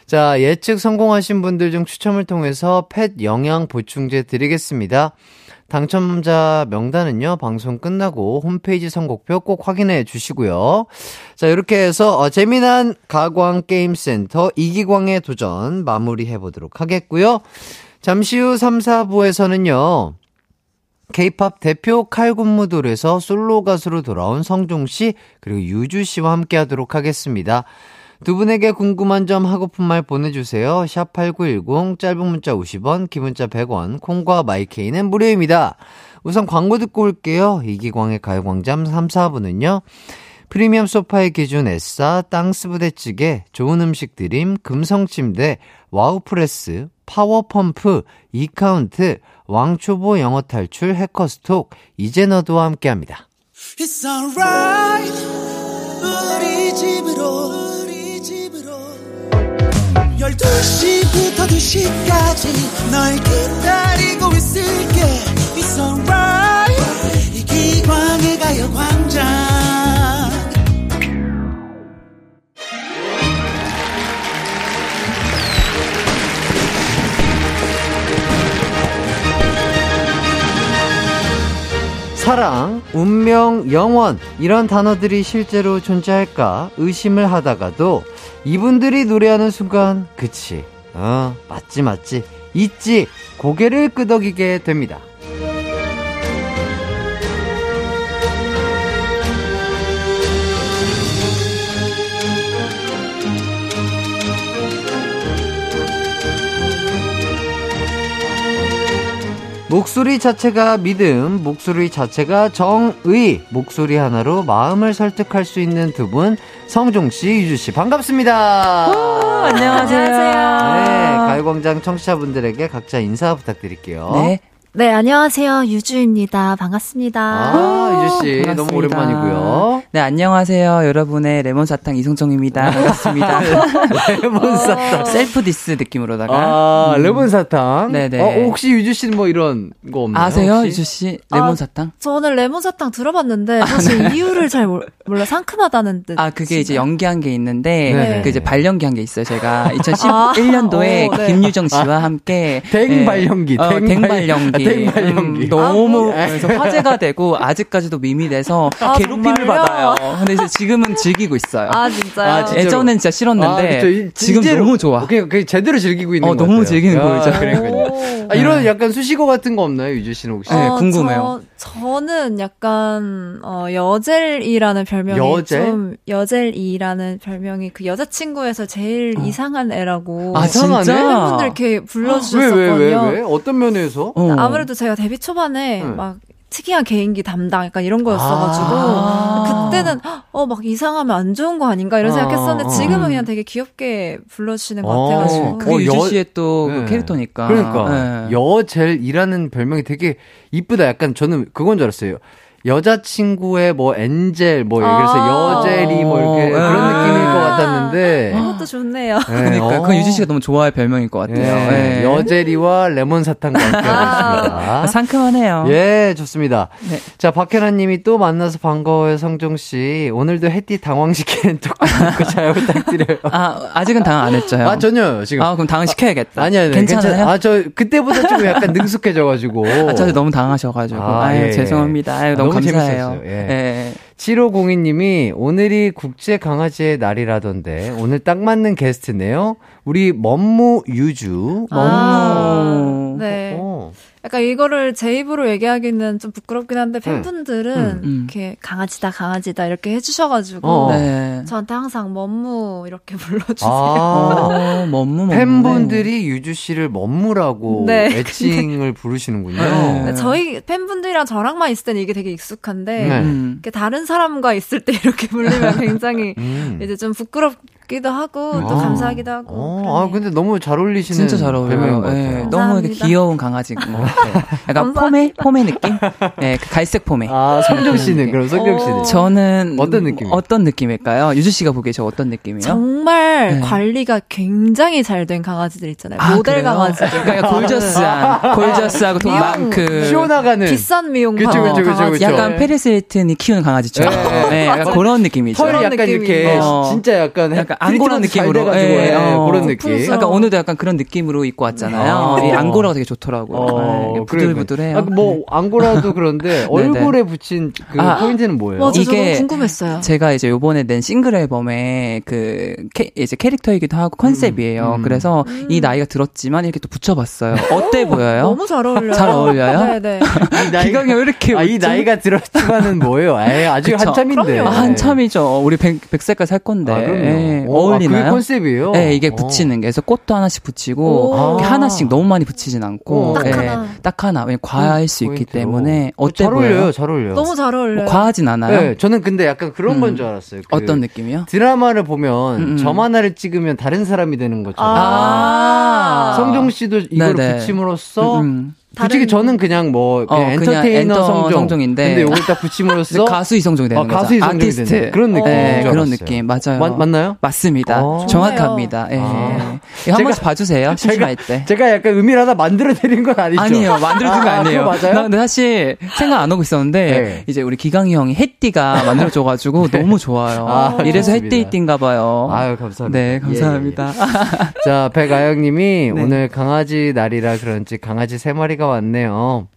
자, 예측 성공하신 분들 중 추첨을 통해서 펫 영양 보충제 드리겠습니다. 당첨자 명단은요, 방송 끝나고 홈페이지 선곡표 꼭 확인해 주시고요. 자, 이렇게 해서, 어, 재미난 가광게임센터 이기광의 도전 마무리해 보도록 하겠고요. 잠시 후 3, 4부에서는요, 케이팝 대표 칼군무돌에서 솔로 가수로 돌아온 성종 씨, 그리고 유주 씨와 함께 하도록 하겠습니다. 두 분에게 궁금한 점 하고픈 말 보내주세요. 샵8910, 짧은 문자 50원, 기문자 100원, 콩과 마이케이는 무료입니다. 우선 광고 듣고 올게요. 이기광의 가요광장 3, 4부는요. 프리미엄 소파의 기준 에싸, 땅스 부대찌개, 좋은 음식 드림, 금성침대, 와우프레스, 파워펌프, 이카운트, 왕초보 영어 탈출, 해커스톡, 이제 너도와 함께 합니다. 12시부터 2시까지 널 기다리고 있을게. It's alright. 이기광의 가요광장. 사랑, 운명, 영원 이런 단어들이 실제로 존재할까 의심을 하다가도 이분들이 노래하는 순간 그치 어 맞지 맞지 있지 고개를 끄덕이게 됩니다. 목소리 자체가 믿음, 목소리 자체가 정의, 목소리 하나로 마음을 설득할 수 있는 두 분, 성종 씨, 유주 씨, 반갑습니다. 안녕하세요. 네, 가요광장 청취자분들에게 각자 인사 부탁드릴게요. 네. 네, 안녕하세요. 유주입니다. 반갑습니다. 아, 유주씨, 너무. 오랜만이고요. 네, 안녕하세요. 여러분의 레몬 사탕 이송정입니다. 반갑습니다. 레몬 사탕. 셀프 디스 느낌으로다가. 아, 음. 레몬 사탕. 네네. 어, 혹시 유주씨는 뭐 이런 거 없나요? 아세요, 혹시? 유주 씨? 레몬 아, 사탕? 저는 레몬 사탕 들어봤는데 사실 이유를 잘 몰- 몰라 상큼하다는 뜻. 아, 그게 이제 연기한 게 있는데, 네네. 그 이제 발연기 한 게 있어요. 제가 아, 2011년도에 오, 네. 김유정 씨와 함께. 댕발연기, 어, 댕발- 댕발연기. 아, 댕발연기. 음, 너무 아, 뭐. 그래서 화제가 되고 아직까지도 meme이 돼서 아, 괴롭힘을 정말요? 받아요. 근데 이제 지금은 즐기고 있어요. 아 진짜요? 아? 예전엔 진짜 싫었는데 아, 그쵸. 지금 너무 좋아. 그냥 그 제대로 즐기고 있는 어, 것 너무 같아요. 즐기는 아. 그러니까요. 오. 아, 이런 약간 수식어 같은 거 없나요, 유주 씨는 혹시? 네, 궁금해요. 저, 저는 약간 어, 여젤이라는 별명이 여젤? 좀 여젤이라는 별명이 그 여자친구에서 제일 이상한 애라고 아? 진짜? 팬분들 이렇게 왜, 불러주셨었거든요. 왜, 왜, 왜? 어떤 면에서? 어. 아무래도 제가 데뷔 초반에 네. 막 특이한 개인기 담당 약간 이런 거였어가지고 아. 그때는 어 막 이상하면 안 좋은 거 아닌가 이런 어, 생각했었는데 어. 지금은 그냥 되게 귀엽게 불러주시는 것 어, 같아가지고 그게 어, 유주 여- 씨의 또 네. 그 캐릭터니까. 그러니까 네. 여젤이라는 별명이 되게 이쁘다. 약간 저는 그건 줄 알았어요. 여자친구의 뭐 엔젤 뭐 그래서 아. 여젤이 뭐 이렇게 어. 그런 아. 느낌일 것 같았는데. 그것도 좋네요. 네, 그러니까 어. 그건 유주 씨가 너무 좋아할 별명일 것 같아요. 예, 네. 여젤이와 레몬 사탕과 함께하겠습니다. 아, 상큼하네요. 예, 좋습니다. 네. 자, 박현아 님이 또 만나서 반가워요, 성종 씨. 오늘도 햇띠 당황시키는 토크 잘 부탁드려요. 아, 아직은 당황 안 했죠. 아, 전혀요, 지금. 아, 그럼 당황 시켜야겠다. 아니, 아니, 괜찮아요? 괜찮아요. 아, 저, 그때보다 좀 약간 능숙해져가지고. 아, 저도 너무 당하셔가지고. 아, 아, 유 예. 죄송합니다. 아유, 아, 너무, 너무 감사해요. 재밌었어요. 예. 예. 7502님이 오늘이 국제 강아지의 날이라던데 오늘 딱 맞는 게스트네요. 우리 멈무 유주. 아, 멈무. 네. 어. 약간 이거를 제 입으로 얘기하기는 좀 부끄럽긴 한데 팬분들은 음, 음. 이렇게 강아지다 강아지다 이렇게 해주셔가지고 어. 네. 저한테 항상 멈무 이렇게 불러주세요. 아. 어, 멈무. 팬분들이 유주 씨를 멈무라고 네. 애칭을 부르시는군요. 네. 네, 저희 팬분들이랑 저랑만 있을 때는 이게 되게 익숙한데 네. 음. 이렇게 다른 사람과 있을 때 이렇게 부르면 굉장히 음. 이제 좀 부끄럽 기도 하고 또 아. 감사하기도 하고. 어. 아, 근데 너무 잘 어울리시는 진짜 잘 어울려요. 예, 너무 이렇게. 귀여운 강아지인 것 같아요. 약간. 포메? 포메 느낌? 예, 그 갈색 포메. 아, 성종 씨는 그럼 성종 씨는 어. 저는 어떤 느낌이에요? 어떤 느낌일까요? 유주 씨가 보기에 저 어떤 느낌이에요? 정말 네. 관리가 굉장히 잘 된 강아지들 있잖아요. 아, 모델 그래요? 강아지들. 그러니까 gorgeous한, gorgeous하고 돈 많그 쉬어나가는 비싼 미용 그쵸, 그쵸, 그쵸, 강아지. 그쵸. 약간 패리스 힐튼이 키우는 강아지죠. 네. 네, 약간 그런 느낌이죠. 털 약간 느낌이. 이렇게 어. 진짜 약간 약간 트리트먼트 잘 느낌으로. 예, 예, 어. 그런 느낌. 고풍스러워. 약간 오늘도 약간 그런 느낌으로 입고 왔잖아요. 어. 이 앙고라가 되게 좋더라고요. 어, 네, 부들부들해요. 아, 뭐 앙고라도 그런데 얼굴에 붙인 그 아, 포인트는 뭐예요? 맞아, 이게 저도 궁금했어요. 제가 이제 요번에 낸 싱글 앨범의 그 캐, 이제 캐릭터이기도 하고 컨셉이에요. 음. 그래서 이 나이가 들었지만 이렇게 또 붙여봤어요. 어때 보여요? 너무 잘 어울려요. 잘 어울려요? 네네. 기광이 왜 이렇게 아, 이? 나이가 들었지만은 뭐예요? 에이, 아직 그쵸. 한참인데. 그럼요. 아, 한참이죠. 우리 백, 백살까지 살 건데. 아, 어, 아, 어울리나요? 그게 컨셉이에요? 네, 이게 어. 붙이는 게. 그래서 꽃도 하나씩 붙이고, 오. 하나씩 너무 많이 붙이진 않고, 딱 예, 하나. 딱 하나. 왜냐면 과할 수 있기 포인트로. 때문에, 어, 어때 잘 보여요? 어울려요, 잘 어울려요. 너무 잘 어울려요. 뭐 과하진 않아요? 네, 저는 근데 약간 그런 음. 건줄 알았어요. 그 어떤 느낌이요? 드라마를 보면 음, 음. 점 하나를 찍으면 다른 사람이 되는 것처럼. 아. 성종 씨도 이걸 네네. 붙임으로써 음, 음. 솔직히 저는 그냥 뭐 그냥 어, 그냥 엔터테이너 엔터 성종 성종 인데. 근데 이걸 딱 붙임으로써 가수 이성종이 되는 아, 거죠. 가수 이성종이 아티스트. 되는 그런 느낌인 네, 줄 그런. 느낌. 맞아요. 맞, 맞나요? 맞습니다. 어. 정확합니다. 예. 아. 한 번씩 봐주세요. 심심할 때. 제가 약간 의미를 하나 만들어 드린 건 아니죠? 아니에요. 만들어준 거 아, 아니에요. 맞아요? 나 근데 사실 생각 안 하고 있었는데 네. 이제 우리 기강이 형이 햇띠가 만들어줘가지고 너무 좋아요. 아, 이래서. 햇띠띠인가 봐요. 아유 감사합니다. 네, 감사합니다. 예, 예. 자 백아영님이 네. 오늘 강아지 날이라 그런지 강아지 세 마리가 왔네요.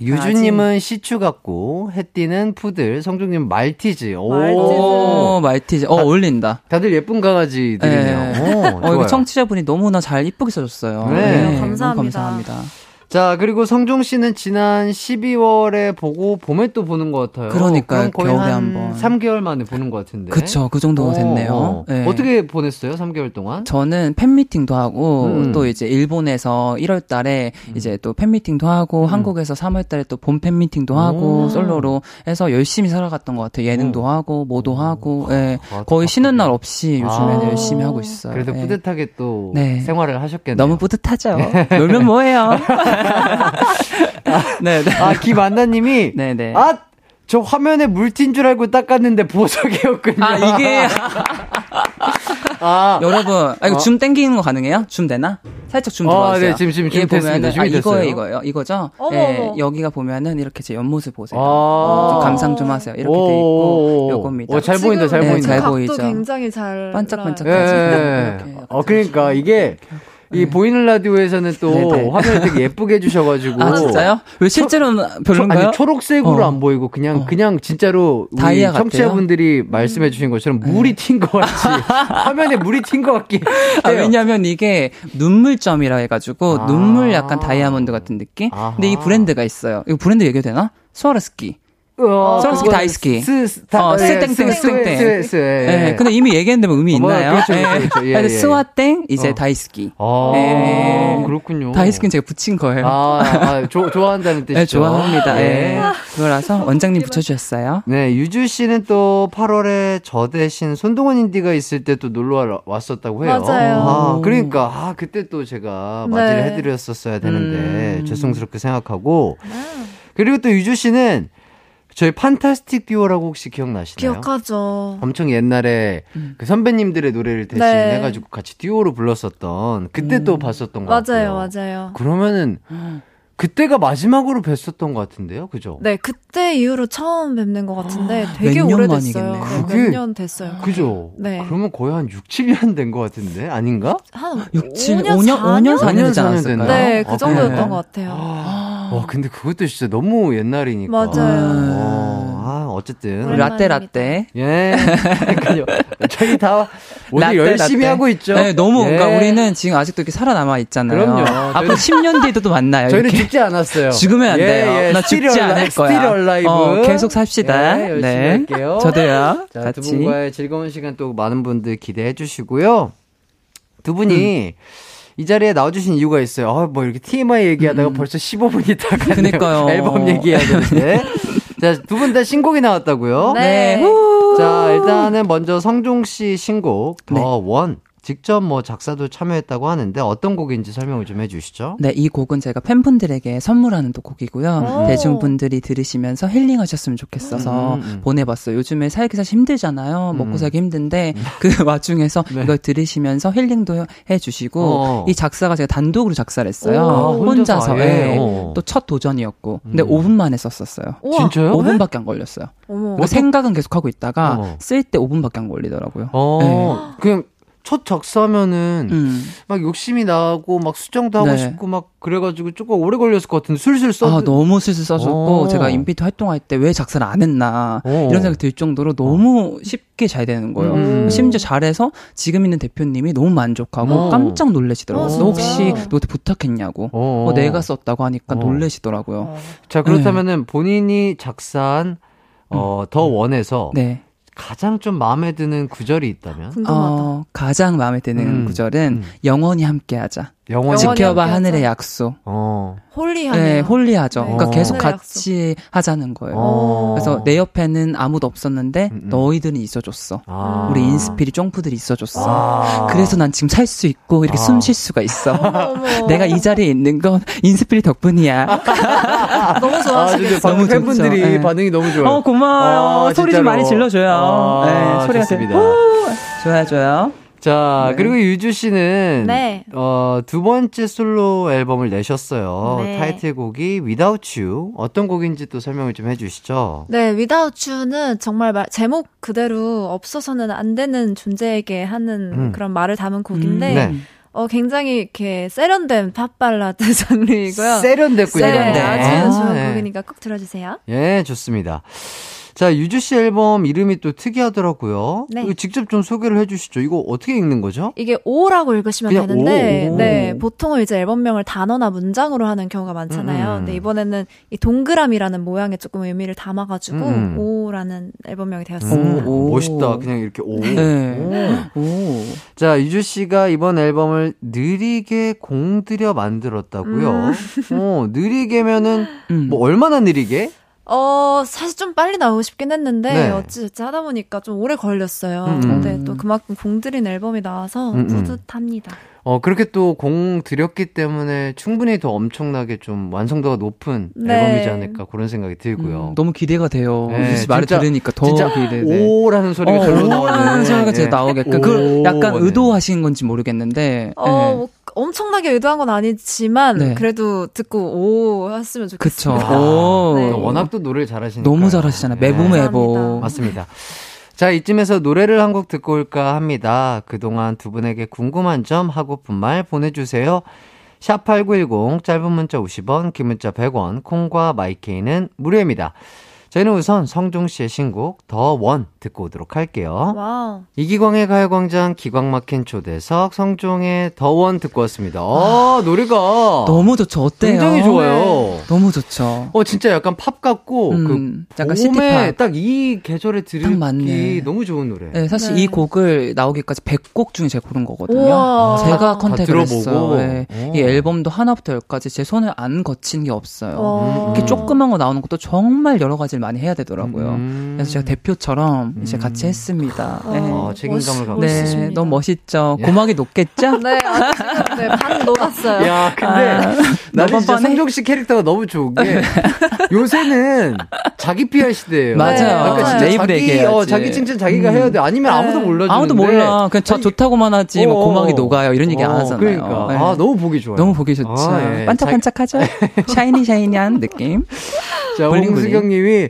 유주님은 시추 같고 햇띠는 푸들, 성종님 말티즈. 오. 오, 말티즈. 어, 어울린다. 다들 예쁜 강아지들이네요. 네. 오, 어, 이거. 청취자분이 너무나 잘 이쁘게 써줬어요. 네. 너무 감사합니다. 감사합니다. 자, 그리고 성종 씨는 지난 12월에 보고 봄에 또 보는 것 같아요. 그러니까요, 거의 겨울에 한 한 번. 3개월 만에 보는 것 같은데. 그쵸, 그 정도 됐네요. 어, 네. 어떻게 보냈어요, 3개월 동안? 저는 팬미팅도 하고 음. 또 이제 일본에서 1월 달에 이제 또 팬미팅도 하고 한국에서 3월 달에 또본 팬미팅도 하고 오. 솔로로 해서 열심히 살아갔던 것 같아요. 예능도 하고 뭐도 하고 예. 아, 거의 쉬는 날. 없이 요즘에는 아. 열심히 하고 있어요. 그래도 예. 뿌듯하게 또 네. 생활을 하셨겠네요. 너무 뿌듯하죠. 놀면 뭐해요? 네, 네. 아, 김안나님이 네, 네. 아, 저 화면에 물튄 줄 알고 닦았는데 보석이었군요. 아, 이게 아, 여러분, 아, 이거 줌 땡기는 거 가능해요? 줌 되나? 살짝 줌 어, 들어주세요. 네, 지금, 지금 줌얘 됐습니다. 보면은, 줌이 아, 됐어요. 이거예요, 이거예요. 이거죠? 어머, 예, 어머. 여기가 보면은 이렇게 제 옆모습 보세요. 아. 좀 감상 좀 하세요. 이렇게 돼 있고, 요겁니다. 어, 잘 보인다, 잘 네, 보인다. 잘 각도 보이죠. 굉장히 잘 반짝반짝. 예. 예. 이렇게 약간 어, 그러니까 이게 이 보이는 라디오에서는 또 네, 네. 화면을 되게 예쁘게 해주셔가지고. 아, 진짜요? 왜 실제로는 초, 별론가요? 아니, 초록색으로 어. 안 보이고 그냥 어. 그냥 진짜로 우리? 음. 청취자분들이 말씀해 주신 것처럼 물이 튄 것 같이 화면에 물이 튄 것 같긴 아. 왜냐면 이게 눈물점이라 해가지고 아. 눈물 약간 다이아몬드 같은 느낌? 아하. 근데 이 브랜드가 있어요. 이거 브랜드 얘기해도 되나? 스와로브스키. 어, 그거는 다이스키. 스, 스, 다, 어, 예, 예. 네, 근데 이미 얘기했는데 뭐 의미 어, 뭐, 있나요? 그렇죠, 예. 그렇죠. 예, 예. 스와땡 이제 어. 다이스키. 아, 예. 그렇군요. 다이스키는 제가 붙인 거예요. 아, 아 조, 좋아한다는 뜻이죠. 네, 좋아합니다. 예. 예. 그거라서 원장님 붙여주셨어요. 네, 유주 씨는 또 8월에 저 대신 손동원 인디가 있을 때 또 놀러 와- 왔었다고 해요. 맞아요. 아, 그러니까, 아, 그때 또 제가 맞이를 네. 해드렸었어야 되는데, 음. 죄송스럽게 생각하고. 그리고 또 유주 씨는 저희 판타스틱 듀오라고 혹시 기억나시나요? 기억하죠. 엄청 옛날에 음. 그 선배님들의 노래를 대신 네. 해가지고 같이 듀오로 불렀었던, 그때 또 봤었던 것 같아요. 맞아요, 맞아요. 그러면은, 그때가 마지막으로 뵀었던 것 같은데요? 그죠? 네, 그때 이후로 처음 뵙는 것 같은데 되게 몇년 오래됐어요. 만이겠네요. 그게- 몇년 됐어요. 그죠? 네. 그러면 거의 한 6, 7년 된 것 같은데? 아닌가? 한 6, 7, 5년, 5년, 5년, 4년 되지 4년 됐나? 않았을까요? 네, 그 아, 정도였던 그래요? 것 같아요. 와, 근데 그것도 진짜 너무 옛날이니까. 맞아요. 어, 아, 어쨌든. 라떼 라떼. 예. 그러니까요. 저희 다 오늘 라떼, 열심히 라떼. 하고 있죠. 네, 너무, 예. 그러니까 우리는 지금 아직도 이렇게 살아남아 있잖아요. 그럼요. 앞으로 10년 뒤에도 또 만나요. 저희는 이렇게. 죽지 않았어요. 죽으면 안 예, 돼요. 예. 나 죽지 않을 거야. Still alive. 어, 계속 삽시다. 예, 열심히 네. 할게요. 저도요. 자, 같이. 두 분과의 즐거운 시간 또 많은 분들 기대해 주시고요. 두 분이 이 자리에 나와주신 이유가 있어요. 아, 뭐 이렇게 TMI 얘기하다가 벌써 15분이 다 갔네요. 그니까요. 앨범 얘기해야 되는데. 자, 두 분 다 신곡이 나왔다고요? 네. 네. 후. 자, 일단은 먼저 성종 씨 신곡 네. 더 원. 직접 뭐 작사도 참여했다고 하는데 어떤 곡인지 설명을 좀 해주시죠. 네, 이 곡은 제가 팬분들에게 선물하는 또 곡이고요. 오. 대중분들이 들으시면서 힐링하셨으면 좋겠어서 음, 음. 보내봤어요. 요즘에 살기 사실 힘들잖아요. 먹고 음. 살기 힘든데 그 와중에서 네. 이걸 들으시면서 힐링도 해주시고 어. 이 작사가 제가 단독으로 작사를 했어요. 오, 혼자서, 혼자서. 예. 예. 어. 또첫 도전이었고. 근데 음. 5분 만에 썼었어요. 우와. 진짜요? 5분밖에 안 걸렸어요. 어머. 그러니까 생각은 계속 하고 있다가 어. 쓸때 5분밖에 안 걸리더라고요. 어, 그냥 첫 작사면은 음. 막 욕심이 나고 막 수정도 하고 네. 싶고 막 그래가지고 조금 오래 걸렸을 것 같은데 술술 써. 아, 너무 슬슬 써줬고, 어. 제가 인피트 활동할 때 왜 작사를 안 했나, 어. 이런 생각이 들 정도로 너무 쉽게 잘 되는 거예요. 음. 심지어 잘해서 지금 있는 대표님이 너무 만족하고 어. 깜짝 놀라시더라고요. 어, 너 혹시? 너한테 부탁했냐고. 어. 어, 내가 썼다고 하니까 어. 놀라시더라고요. 자 그렇다면은 본인이 작사한 어, The One에서 네. 가장 좀 마음에 드는 구절이 있다면 궁금하다. 어, 가장 마음에 드는 음. 구절은 음. 영원히 함께하자. 영원히 지켜봐. 하늘의 약속. 어. holy하네요. 네, holy하죠. 네. 그러니까 어. 계속 같이 하자는 거예요. 어. 그래서 내 옆에는 아무도 없었는데 음, 음. 너희들은 있어줬어. 아. 우리 인스피리 쫑프들이 있어줬어. 아. 그래서 난 지금 살 수 있고 이렇게 아. 숨쉴 수가 있어. 내가 이 자리에 있는 건 인스피리 덕분이야. 너무 아, 좋아하시겠어요. 근데 방금 너무 좋죠. 팬분들이 네. 반응이 너무 좋아요. 어 고마워요. 아, 소리 좀 진짜로. 많이 질러줘요. 아, 네, 소리가 좋습니다. 좋아요, 좋아요. 자, 네. 그리고 유주 씨는 네. 어, 두 번째 솔로 앨범을 내셨어요. 네. 타이틀곡이 Without You. 어떤 곡인지 또 설명을 좀 해주시죠. 네, Without You는 정말 말, 제목 그대로 없어서는 안 되는 존재에게 하는 음. 그런 말을 담은 곡인데, 네. 어, 굉장히 이렇게 세련된 팝발라드 장르이고요. 세련됐군요. 네, 세련된. 아주 아, 좋은 네. 제목이니까 꼭 들어주세요. 예, 좋습니다. 자, 유주 씨 앨범 이름이 또 특이하더라고요. 네. 이거 직접 좀 소개를 해주시죠. 이거 어떻게 읽는 거죠? 이게 오라고 읽으시면 그냥 되는데, 오. 네, 보통은 이제 앨범명을 단어나 문장으로 하는 경우가 많잖아요. 음. 근데 이번에는 이 동그라미라는 모양에 조금 의미를 담아가지고 음. 오라는 앨범명이 되었습니다. 오. 멋있다. 그냥 이렇게 오. 네. 오. 오. 자, 유주 씨가 이번 앨범을 느리게 공들여 만들었다고요. 어, 느리게면은 음. 뭐 얼마나 느리게? 어, 사실 좀 빨리 나오고 싶긴 했는데, 네. 어찌저찌 하다 보니까 좀 오래 걸렸어요. 음, 음. 근데 또 그만큼 공들인 앨범이 나와서 음, 음. 뿌듯합니다. 어, 그렇게 또 공 들였기 때문에 충분히 더 엄청나게 좀 완성도가 높은 네. 앨범이지 않을까 그런 생각이 들고요. 음, 너무 기대가 돼요. 네, 유씨 말을 진짜- 들으니까 더 진짜 기대돼. 오라는 소리가 어, 절로 나오네. 소리가 예. 나오게끔. 그 약간 오, 네. 의도하신 건지 모르겠는데. 어, 예. 뭐 엄청나게 의도한 건 아니지만, 네. 그래도 듣고 오 했으면 그쵸. 좋겠습니다. 오. 네. 워낙 또 노래를 잘하시니까. 너무 잘하시잖아요. 메보 네. 메보. 맞습니다. 자, 이쯤에서 노래를 한 곡 듣고 올까 합니다. 그동안 두 분에게 궁금한 점 하고픈 말 보내주세요. 샵 8910, 짧은 문자 50원, 긴 문자 100원, 콩과 마이케이는 무료입니다. 저희는 우선 성종 씨의 신곡 The One 듣고 오도록 할게요. Wow. 이기광의 가요광장 기광 막힌 초대석 성종의 The One 듣고 왔습니다. 어, 노래가 너무 좋죠. 어때요? 굉장히 좋아요. 네. 너무 좋죠. 어 진짜 약간 팝 같고 음, 그 약간 시티팝. 딱이 계절에 맞네. 너무 좋은 노래. 네, 사실 네. 이 곡을 나오기까지 100곡 중에 제가 고른 거거든요. 우와. 제가 다 컨택을 들어보고. 했어요. 네. 오. 이 앨범도 하나부터 열까지 제 손을 안 거친 게 없어요. 와. 이렇게 조그만 거 나오는 것도 정말 여러 가지를 많이 해야 되더라고요. 음. 그래서 제가 대표처럼 이제 음. 같이 했습니다. 네. 어, 책임감을 갖고 네. 너무 멋있죠. 예. 고막이 높겠죠? 네, 아, 지금 네, 반 녹았어요. 야, 근데 아, 나는 진짜. 성종 씨 캐릭터가 너무 좋은 게 요새는 자기 PR 시대예요. 맞아요. 그러니까 진짜 레이블 자기. 어, 자기 칭찬 자기가 음. 해야 돼. 아니면 아무도 네. 몰라주는데. 아무도 몰라. 그냥 저 아니, 좋다고만 하지, 뭐 어, 고막이 녹아요. 이런 얘기 안 어, 하잖아요. 그러니까. 네. 아, 너무 보기 좋아요. 너무 보기 좋죠. 아, 예. 반짝반짝하죠? shiny shiny한 느낌. 자, bling bling. 홍수경 님이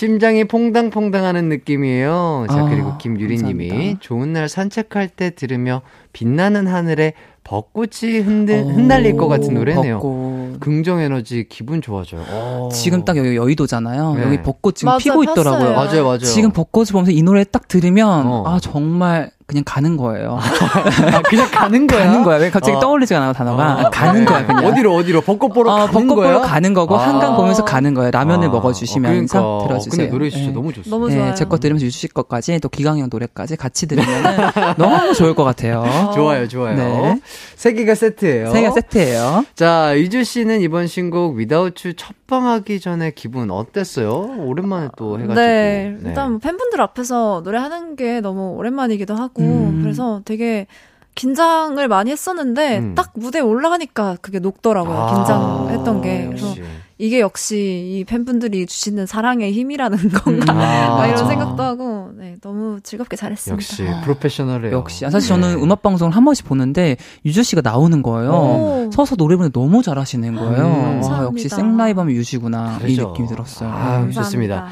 심장이 퐁당퐁당하는 느낌이에요. 자, 아, 그리고 김유리 님이 감사합니다. 좋은 날 산책할 때 들으며 빛나는 하늘에 벚꽃이 흔들, 오, 흩날릴 것 같은 노래네요. 벚꽃. 긍정 에너지 기분 좋아져요. 오. 지금 딱 여기 여의도잖아요. 네. 여기 벚꽃 지금 맞아요, 피고 있더라고요. 폈어요. 맞아요, 맞아요. 지금 벚꽃을 보면서 이 노래 딱 들으면 어. 아 정말 그냥 가는 거예요. 아, 그냥 가는 거야. 가는 거야. 왜 갑자기 어. 떠올리지가 않아 단어가 어, 가는 네. 거야 그냥. 어디로 어디로 벚꽃 보러 어, 가는 벚꽃 거야? 보러 가는 거고 아. 한강 보면서 가는 거예요. 라면을 아, 먹어주시면서 어, 그러니까. 들어주세요. 근데 노래 진짜 네. 너무 좋습니다. 너무 네, 좋아요. 제거 들으면서 유주 씨 것까지 또 기광형 노래까지 같이 들으면 너무 좋을 것 같아요. 좋아요, 좋아요. 네. 세 개가 세트예요. 세개 세트예요. 자, 유주 씨는 이번 신곡 Without You 첫 방하기 전에 기분 어땠어요? 오랜만에 또 해가지고. 네, 일단 뭐 팬분들 앞에서 노래하는 게 너무 오랜만이기도 하고 음. 그래서 되게 긴장을 많이 했었는데 음. 딱 무대에 올라가니까 그게 녹더라고요. 아, 긴장했던 게 그래서 역시. 이게 역시 이 팬분들이 주시는 사랑의 힘이라는 건가 아, 막 이런. 생각도 하고 네, 너무 즐겁게 잘했습니다. 역시 프로페셔널해요. 역시 아, 사실 저는 네. 음악 방송을 한 번씩 보는데 유주 씨가 나오는 거예요. 오. 서서 노래 부르는 너무 잘하시는 거예요. 음. 와, 감사합니다. 역시 생라이브하면 유지구나 이 다르죠. 느낌이 들었어요. 아, 감사합니다. 좋습니다.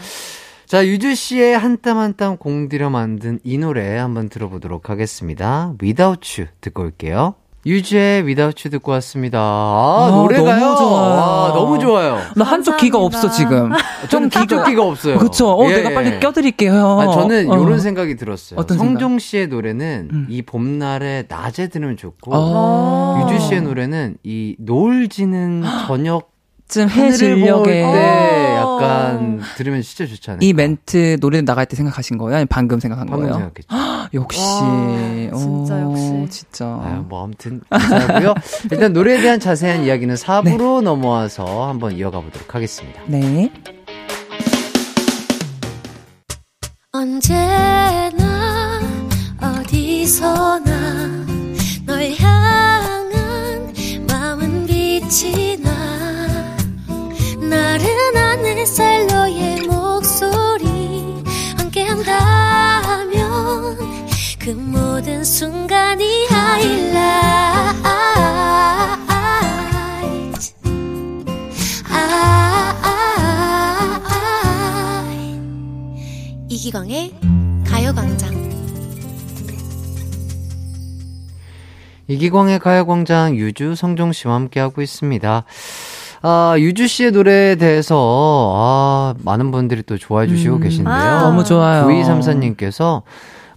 자, 유주 씨의 한 땀 한 땀 공들여 만든 이 노래 한번 들어보도록 하겠습니다. Without You 듣고 올게요. 유주의 Without You 듣고 왔습니다. 아, 아, 노래가요. 너무 좋아요. 아, 너무 좋아요. 나 한쪽 귀가 없어 지금. 좀 한쪽 귀가 없어요. 그쵸. 어, 예, 내가 예. 빨리 껴드릴게요. 아, 저는 어. 이런 생각이 들었어요. 어떤 성종 씨의 노래는 음. 이 봄날에 낮에 들으면 좋고, 어. 유주 씨의 노래는 이 노을 지는 저녁 볼 해질녘에 때 어. 약간 들으면 진짜 좋잖아요. 이 멘트 노래 나갈 때 생각하신 거예요? 아니면 방금 생각한 방금 거예요? 생각했죠. 역시. 와, 진짜 어, 역시. 진짜. 아유, 뭐 아무튼 감사하고요. 일단 노래에 대한 자세한 이야기는 4부로 넘어와서 한번 이어가 보도록 하겠습니다. 네. 언제나 어디서나 널 향한 마음은 빛이 햇살 너의 목소리 함께한다면 그 모든 순간이 하이라이트 아, 이기광의 가요광장. 이기광의 가요광장 유주 성종 씨와 함께하고 있습니다. 아, 유주 씨의 노래에 대해서, 아, 많은 분들이 또 좋아해 주시고 음. 계신데요. 아. 너무 좋아요. 9234님께서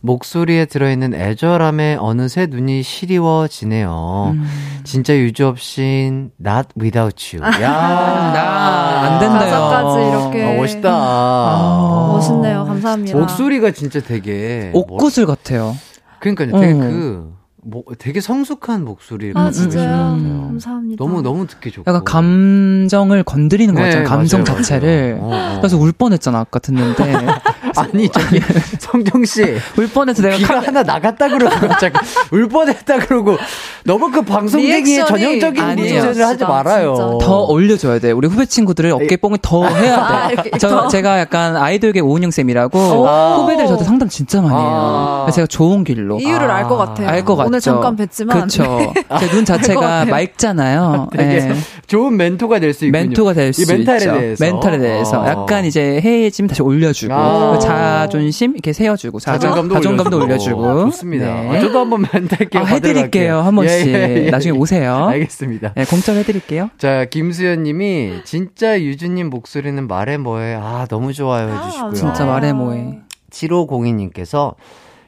목소리에 들어있는 애절함에 어느새 눈이 시리워지네요. 음. 진짜 유주 없인 not without you. 야, 나 안 된다요. 가사까지 이렇게. 아, 멋있다. 아. 멋있네요. 감사합니다. 목소리가 진짜 되게. 옥구슬 같아요. 그러니까요. 되게 어. 그, 뭐, 되게 성숙한 목소리를 아, 갖고 계신 것 진짜요? 같아요. 감사합니다. 너무, 너무 듣기 좋고. 약간 감정을 건드리는 거 네, 같잖아요. 감정 맞아요, 자체를. 맞아요. 어, 어. 그래서 울 뻔했잖아, 아까 듣는데. 아니, 저기, 성정씨. 울 뻔해서 내가 귀가 카- 하나 나갔다 그러고 갑자기 울 뻔했다 그러고 너무 그 방송쟁이의 리액션이 전형적인 아니에요. 리액션을 하지 말아요. 진짜. 더 올려줘야 돼. 우리 후배 친구들을 어깨 뽕을 더 해야 돼. 아, 저? 제가 약간 아이돌계 오은영 쌤이라고 아. 후배들 저한테 상담 진짜 많이 해요. 아. 제가 좋은 길로. 이유를 아. 알것 같아요. 알 것 같죠. 오늘 잠깐 뵀지만. 그쵸. 제 눈 자체가. 맑잖아요. 되게 예. 좋은 멘토가 될 수 있군요. 멘토가 될수이 멘탈에 있죠. 대해서. 멘탈에 대해서 아. 약간 이제 해해짐 다시 올려주고 아. 자존심 이렇게 세워주고 자존감도, 자존감도 올려주고. 올려주고 좋습니다. 네. 아, 저도 한번 케어 아, 해드릴게요. 한 번씩 예, 예, 예. 나중에 오세요. 알겠습니다. 네, 공짜로 해드릴게요. 자, 김수현 님이 진짜 유주님 목소리는 말해 뭐해. 아, 너무 좋아요 해주시고요. 진짜 말해 뭐해. 7502님께서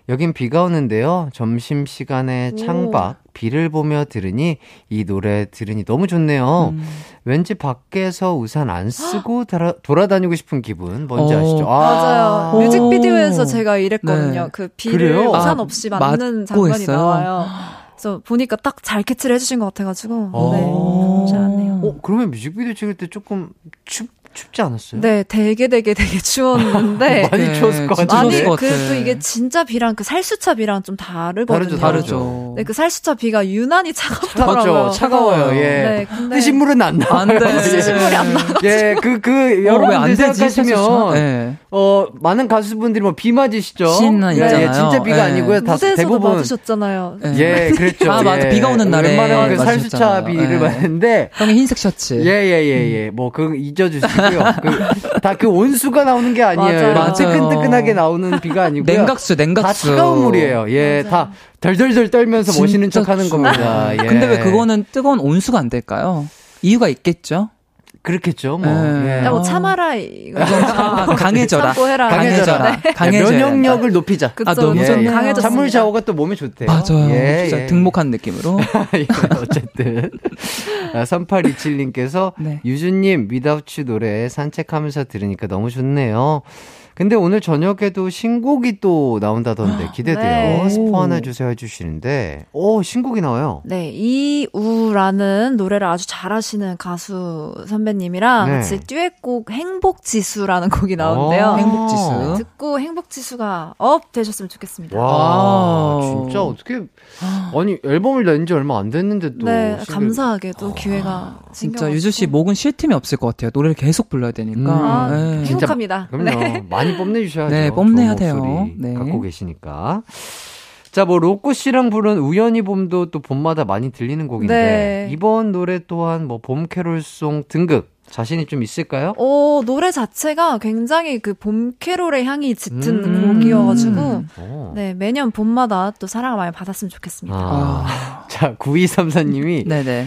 여긴 비가 오는데요. 점심 시간에 창밖 비를 보며 들으니 이 노래 들으니 너무 좋네요. 음. 왠지 밖에서 우산 안 쓰고 돌아, 돌아다니고 싶은 기분 뭔지 어. 아시죠? 아. 맞아요. 오. 뮤직비디오에서 제가 이랬거든요. 네. 그 비를 그래요? 우산 아, 없이 맞는 맞고 장면이 했어요? 나와요. 그래서 보니까 딱 잘 캐치를 해주신 것 같아가지고 어. 네, 나쁘지 않네요. 어, 그러면 뮤직비디오 찍을 때 조금 춥, 춥지 않았어요? 네, 되게 되게 되게 추웠는데 많이 네, 추웠을 것 같은데. 아니. 그또 이게 진짜 비랑 그 살수차 비랑 좀 다르거든요. 다르죠, 다르죠. 네, 그 살수차 비가 유난히 차갑더라고요. 맞죠. 차가워요. 예. 네, 근데 뜨신 물은 안 나와요. 안 돼. 뜨신 물이 안 나가. 예, 그, 그, 어, 여러분들? 생각하시면, 네. 어, 많은 가수분들이 뭐 비 맞으시죠? 신나 예, 있잖아요. 예, 진짜 비가 예. 아니고요. 다 무대에서도 대부분. 맞으셨잖아요. 네. 예, 그랬죠. 아, 맞아. 예. 비가 오는 날에 웬만하면 그. 살수차 비를 예. 맞는데, 형이 흰색 셔츠. 예, 예, 예, 예. 뭐, 그, 잊어주시고 요. 그, 다그 온수가 나오는 게 아니에요. 맞아요. 뜨끈뜨끈하게 나오는 비가 아니고요. 냉각수, 냉각수. 다 차가운 물이에요. 예, 다 덜덜덜 떨면서 멋있는 척 하는. 겁니다. 예. 근데 왜 그거는 뜨거운 온수가 안 될까요? 이유가 있겠죠? 그렇겠죠, 뭐. 예. 예. 야, 뭐 참아라 이거. 아, 강해져라. 참고해라. 강해져라. 강해져라. 강해져야 면역력을 높이자. 그쵸, 아, 너무 좀 좋네요. 강해졌습니다. 찬물 샤워가 또 몸에 좋대요. 맞아요. 예, 진짜 예. 등목한 느낌으로. 예, 어쨌든. 아, 3827님께서 네. 유주님 Without You 노래 산책하면서 들으니까 너무 좋네요. 근데 오늘 저녁에도 신곡이 또 나온다던데 기대돼요. 네. 스포 하나 주세요 해주시는데, 오 신곡이 나와요. 네, 이우라는 노래를 아주 잘하시는 가수 선배님이랑 네. 같이 듀엣곡 행복지수라는 곡이 나오는데요. 어. 행복지수. 듣고 행복지수가 up 되셨으면 좋겠습니다. 와, wow. 진짜 어떻게 아니 앨범을 낸 지 얼마 안 됐는데 또 네, 싱글- 감사하게도 기회가 진짜 유주 씨 목은 쉴 틈이 없을 것 같아요. 노래를 계속 불러야 되니까. 음. 아, 네. 행복합니다. 그럼요. 네. 많이 뽐내주셔야죠. 네, 뽐내야 돼요. 네. 갖고 계시니까. 자, 뭐, 로꼬 씨랑 부른 우연히 봄도 또 봄마다 많이 들리는 곡인데, 네. 이번 노래 또한 뭐, 봄 캐롤송 등급 자신이 좀 있을까요? 어, 노래 자체가 굉장히 그 봄 캐롤의 향이 짙은 음. 곡이어가지고, 어. 네, 매년 봄마다 또 사랑을 많이 받았으면 좋겠습니다. 아. 자, 9234님이 네네.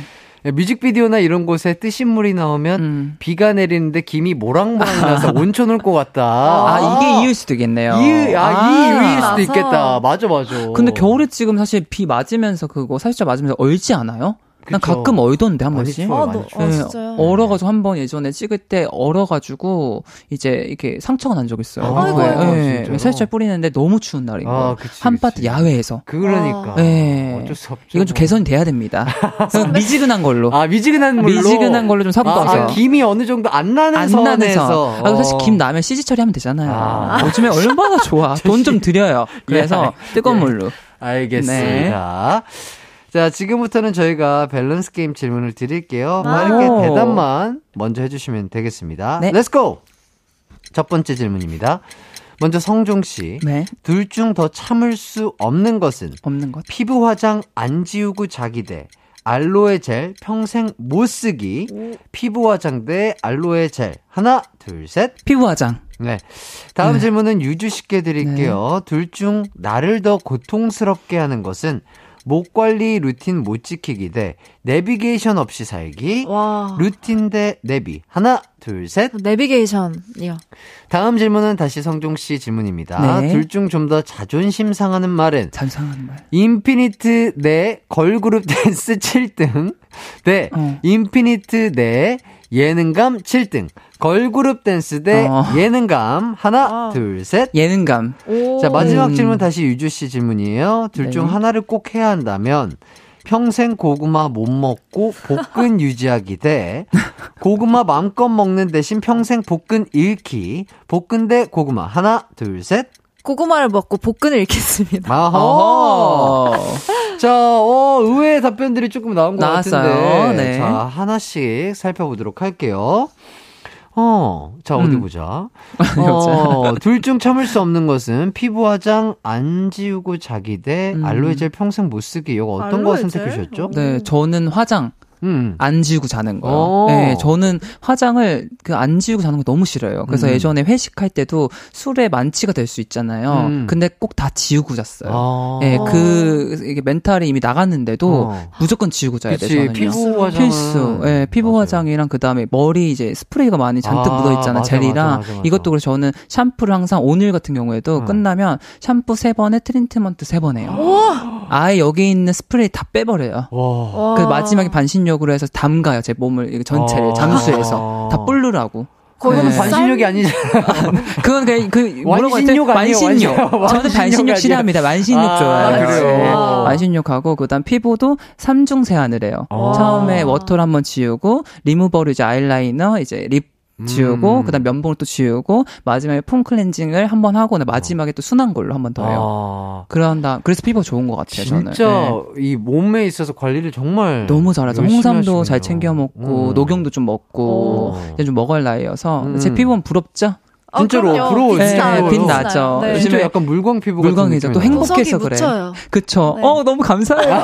뮤직비디오나 이런 곳에 뜨신 물이 나오면 음. 비가 내리는데 김이 모락모락 나서 온천 올 것 같다. 아, 이게 이유일 수도 있겠네요. 이, 아, 이 이유일 수도. 있겠다. 맞아, 맞아. 근데 겨울에 지금 사실 비 맞으면서 그거 살짝 맞으면서 얼지 않아요? 난 그쵸. 가끔 얼던데 한 번씩. 추워요, 아, 너, 추워요. 아, 네, 진짜요? 얼어가지고 한 번 예전에 찍을 때 얼어가지고 이제 이렇게 상처가 난 적 있어요. 아, 아이고, 네, 네? 살짝 뿌리는데 너무 추운 날인 거예요. 아, 그치, 한 파트 그치. 야외에서. 그러니까. 네. 어쩔 수 없죠. 이건 좀 뭐. 개선이 돼야 됩니다. 미지근한 걸로. 아, 미지근한 물로. 미지근한 걸로 좀 사고 아, 가세요. 아, 김이 어느 정도 안 나는 안 선에서. 나는 선. 아, 사실 어. 김 나면 CG 처리하면 되잖아요. 아. 요즘에 얼마나 좋아. 돈 좀 드려요. 그래서 예. 뜨거운 예. 물로. 알겠습니다. 자, 지금부터는 저희가 밸런스 게임 질문을 드릴게요. 아. 빠르게 오. 대답만 먼저 해주시면 되겠습니다. 네. Let's go! 첫 번째 질문입니다. 먼저 성종 씨. 네. 둘 중 더 참을 수 없는 것은 없는 것. 피부 화장 안 지우고 자기 대 알로에 젤 평생 못 쓰기. 피부 화장 대 알로에 젤. 하나, 둘, 셋. 피부 화장. 네. 다음 네. 질문은 유주 씨께 드릴게요. 둘중 나를 더 고통스럽게 하는 것은 목 관리 루틴 못 지키기 대 내비게이션 없이 살기. 와. 루틴 대 내비. 하나, 둘, 셋. 내비게이션이요. 다음 질문은 다시 성종 씨 질문입니다. 네. 둘중 좀 더 자존심 상하는 말은 잔상한 말. 인피니트 내 걸그룹 댄스 7등 대 어. 인피니트 내 예능감 7등. 걸그룹 댄스 대 어. 예능감. 하나, 아. 둘, 셋. 예능감. 오. 자, 마지막 음. 질문 다시 유주 씨 질문이에요. 둘중 네. 하나를 꼭 해야 한다면 평생 고구마 못 먹고 복근 유지하기 대 고구마 마음껏 먹는 대신 평생 복근 잃기. 복근 대 고구마. 하나, 둘, 셋. 고구마를 먹고 복근을 잃겠습니다. 아하. 자, 어, 의외의 답변들이 조금 나온 것 나왔어요. 같은데. 네. 자, 하나씩 살펴보도록 할게요. 어, 자, 어디 음. 보자. 어, 둘 중 참을 수 없는 것은 피부 화장 안 지우고 자기 대 음. 알로에 젤 평생 못 쓰기. 이거 어떤 거 알로에젤? 선택하셨죠? 네, 저는 화장. 음. 안 지우고 자는 거요. 오. 네, 저는 화장을 그 안 지우고 자는 거 너무 싫어요. 그래서 음. 예전에 회식할 때도 술에 만취가 될 수 있잖아요. 음. 근데 꼭 다 지우고 잤어요. 아. 네, 그 이게 멘탈이 이미 나갔는데도 어. 무조건 지우고 자야 그치, 돼요. 피부 화장은. 필수. 예, 피부 맞아요. 화장이랑 그 다음에 머리 이제 스프레이가 많이 잔뜩 아, 묻어 있잖아요. 맞아, 젤이랑 맞아, 맞아, 맞아. 이것도 그래서 저는 샴푸를 항상 오늘 같은 경우에도 어. 끝나면 샴푸 세 번에 트리트먼트 세 번 해요. 아예 여기 있는 스프레이 다 빼버려요. 그 마지막에 반신 욕으로 해서 담가요 제 몸을 이거 전체를 아. 잠수해서 다 불르라고. 그거는 네. 반신욕이 아니잖아. 그건 그냥 그 뭐라고 아니에요, 완신욕. 완신- 저는 반신욕. 싫어합니다. 완신욕 아, 좋아해요. 그래요? 네. 와. 완신욕하고 그다음 피부도 삼중 세안을 해요. 와. 처음에 water를 한번 지우고 리무버로 이제 아이라이너 이제 립 지우고 음. 그다음 면봉을 또 지우고 마지막에 폼 클렌징을 한 번 하고 마지막에 또 순한 걸로 한 번 더 해요. 아. 그런다. 그래서 피부가 좋은 것 같아요. 저는. 진짜 네. 이 몸에 있어서 관리를 정말 너무 잘하죠. 홍삼도 잘 하시네요. 챙겨 먹고 음. 녹용도 좀 먹고 오. 이제 좀 먹을 나이여서 음. 제 피부는 부럽죠. 아, 진짜로 그럼요. 부러워요. 네, 진짜 빛. 나죠. 네. 요즘에 약간 물광 피부 물광이죠. 또. 행복해서 그래. 묻혀요. 그쵸. 네. 어, 너무 감사해요.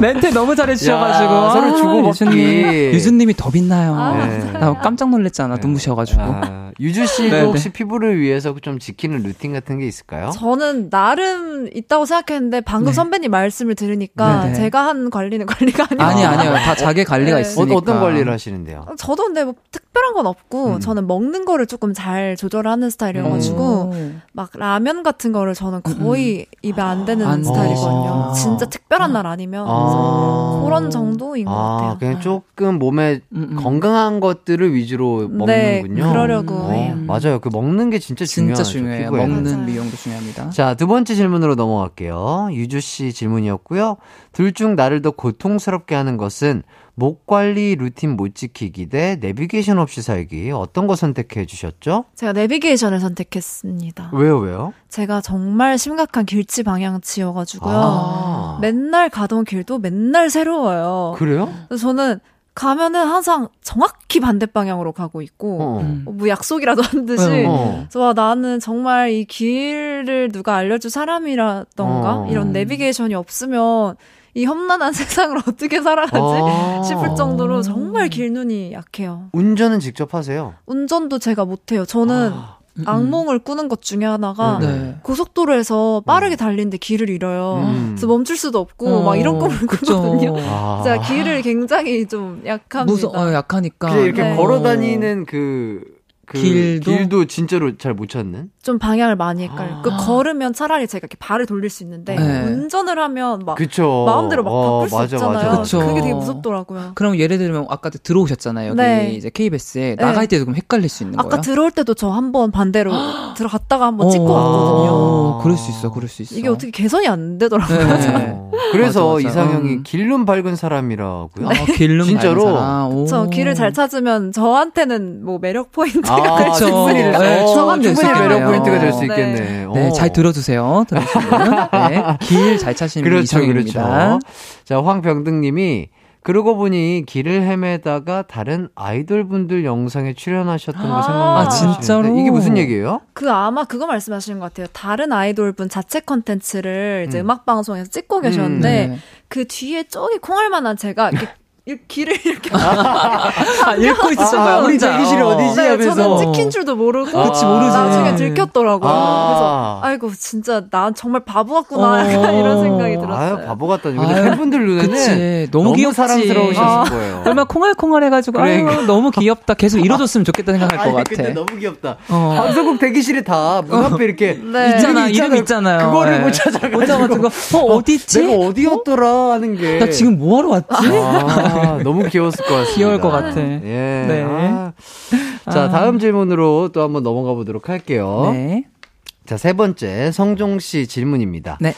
멘트 너무 잘해주셔가지고. 야, 서로 아, 주고받기. 유수님, 유수님이 더 빛나요. 아, 네. 나 깜짝 놀랐잖아. 눈부셔가지고. 아, 유주 씨도 네, 혹시 피부를 위해서 좀 지키는 루틴 같은 게 있을까요? 저는 나름 있다고 생각했는데 방금 네. 선배님 말씀을 들으니까 네네. 제가 한 관리는 관리가 아니에요. 아니, 아니요. 다 자기 관리가 네. 어, 있으니까. 어 떤 관리를 하시는데요? 저도 근데 뭐 특별한 건 없고 음. 저는 먹는 거를 조금 잘 조절하는 스타일이어가지고 오. 막 라면 같은 거를 저는 거의 입에 안 대는 안 스타일이거든요. 아. 진짜 특별한 날 아니면 아. 그런 정도인 것 아, 같아요. 그냥 조금 몸에 음, 음. 건강한 것들을 위주로 네, 먹는군요. 그러려고 어, 해요. 맞아요. 그 먹는 게 진짜. 진짜 중요해요. 먹는 맞아요. 미용도 중요합니다. 자, 두 번째 질문으로 넘어갈게요. 유주 씨 질문이었고요. 둘 중 나를 더 고통스럽게 하는 것은 목 관리 루틴 못 지키기 대 내비게이션 없이 살기. 어떤 거 선택해 주셨죠? 제가 내비게이션을 선택했습니다. 왜요, 왜요? 제가 정말 심각한 길치 방향치여가지고요. 아. 맨날 가던 길도 맨날 새로워요. 그래요? 저는 가면은 항상 정확히 반대 방향으로 가고 있고 어. 음. 뭐 약속이라도 한 듯이 어. 그래서 와, 나는 정말 이 길을 누가 알려줄 사람이라던가 어. 이런 내비게이션이 없으면 이 험난한 세상을 어떻게 살아가지 아. 싶을 정도로 정말 길눈이 약해요. 운전은 직접 하세요. 운전도 제가 못해요. 저는 아. 악몽을 꾸는 것 중에 하나가 네. 네. 고속도로에서 빠르게 달리는데 길을 잃어요. 음. 그래서 멈출 수도 없고 막 이런 꿈을. 꾸거든요. 아. 제가 길을 굉장히 좀 약합니다. 무서, 어, 약하니까. 이렇게 네. 걸어 다니는 그, 그 길도? 길도 진짜로 잘 못 찾는? 좀 방향을 많이 헷갈려요. 아. 그 걸으면 차라리 제가 이렇게 발을 돌릴 수 있는데 네. 운전을 하면 막 그쵸. 마음대로 막 어, 바꿀 수 맞아, 없잖아요. 맞아. 그쵸. 그게 되게 무섭더라고요. 그럼 예를 들면 아까 들어오셨잖아요. 여기 네. 이제 KBS에 네. 나갈 때도 그럼 헷갈릴 수 있는 아까 거예요? 들어올 때도 저 한 번 반대로 들어갔다가 한 번 찍고 어, 왔거든요. 그럴 수 있어, 그럴 수 있어. 이게 어떻게 개선이 안 되더라고요. 네. 어. 그래서 맞아, 맞아. 이상형이 음. 길눈 밝은 사람이라고요? 아, 길눈 진짜로? 밝은 사람. 오. 저 길을 잘 찾으면 저한테는 뭐 매력 포인트가 아, 될수 그쵸. 있으니까. 네, 어, 충분히 있겠네요. 매력 포인트가 될수 네. 있겠네. 네, 어. 잘 들어주세요. 네, 길잘 찾으시는 분이 그렇죠, 이상입니다. 그렇죠. 자, 황병등님이 그러고 보니 길을 헤매다가 다른 아이돌 분들 영상에 출연하셨던 거 아, 생각나시는데 진짜로? 이게 무슨 얘기예요? 그 아마 그거 말씀하시는 것 같아요. 다른 아이돌 분 자체 컨텐츠를 이제 음. 음. 악 방송에서 찍고 계셨는데 네. 그 뒤에 저기 콩알만한 제가 이렇게 이 길을 이렇게 아, 읽고 있었나요? 아, 우리? 대기실이 어. 어디지? 네, 하면서. 저는 찍힌 줄도 모르고 그치, 모르지. 나중에 들켰더라고요. 아. 그래서 아이고 진짜 나 정말 바보 같구나 어. 약간 이런 생각이 들었어요. 아유, 바보 같다니. 근데 팬분들 눈에는 그치. 너무 너무 귀엽지. 사랑스러우셨을 아. 거예요. 얼마나 콩알콩알 해가지고 그러니까. 아유 너무 귀엽다. 계속 이뤄줬으면 좋겠다 생각할 것 아니, 같아. 근데 너무 귀엽다. 어. 방송국 대기실에 다문 앞에 이렇게 네. 있잖아, 이름 있잖아요. 그거를 네. 못 찾아가지고 못 찾아가지고, 어, 어디 있지? 내가 어디였더라 하는 게. 나 지금 뭐 하러 왔지? 아, 너무 귀여웠을 것 같습니다. 귀여울 것 같아. 예. 네. 아. 자, 다음 질문으로 또 한번 넘어가 보도록 할게요. 네. 자, 세 번째 성종 씨 질문입니다. 네.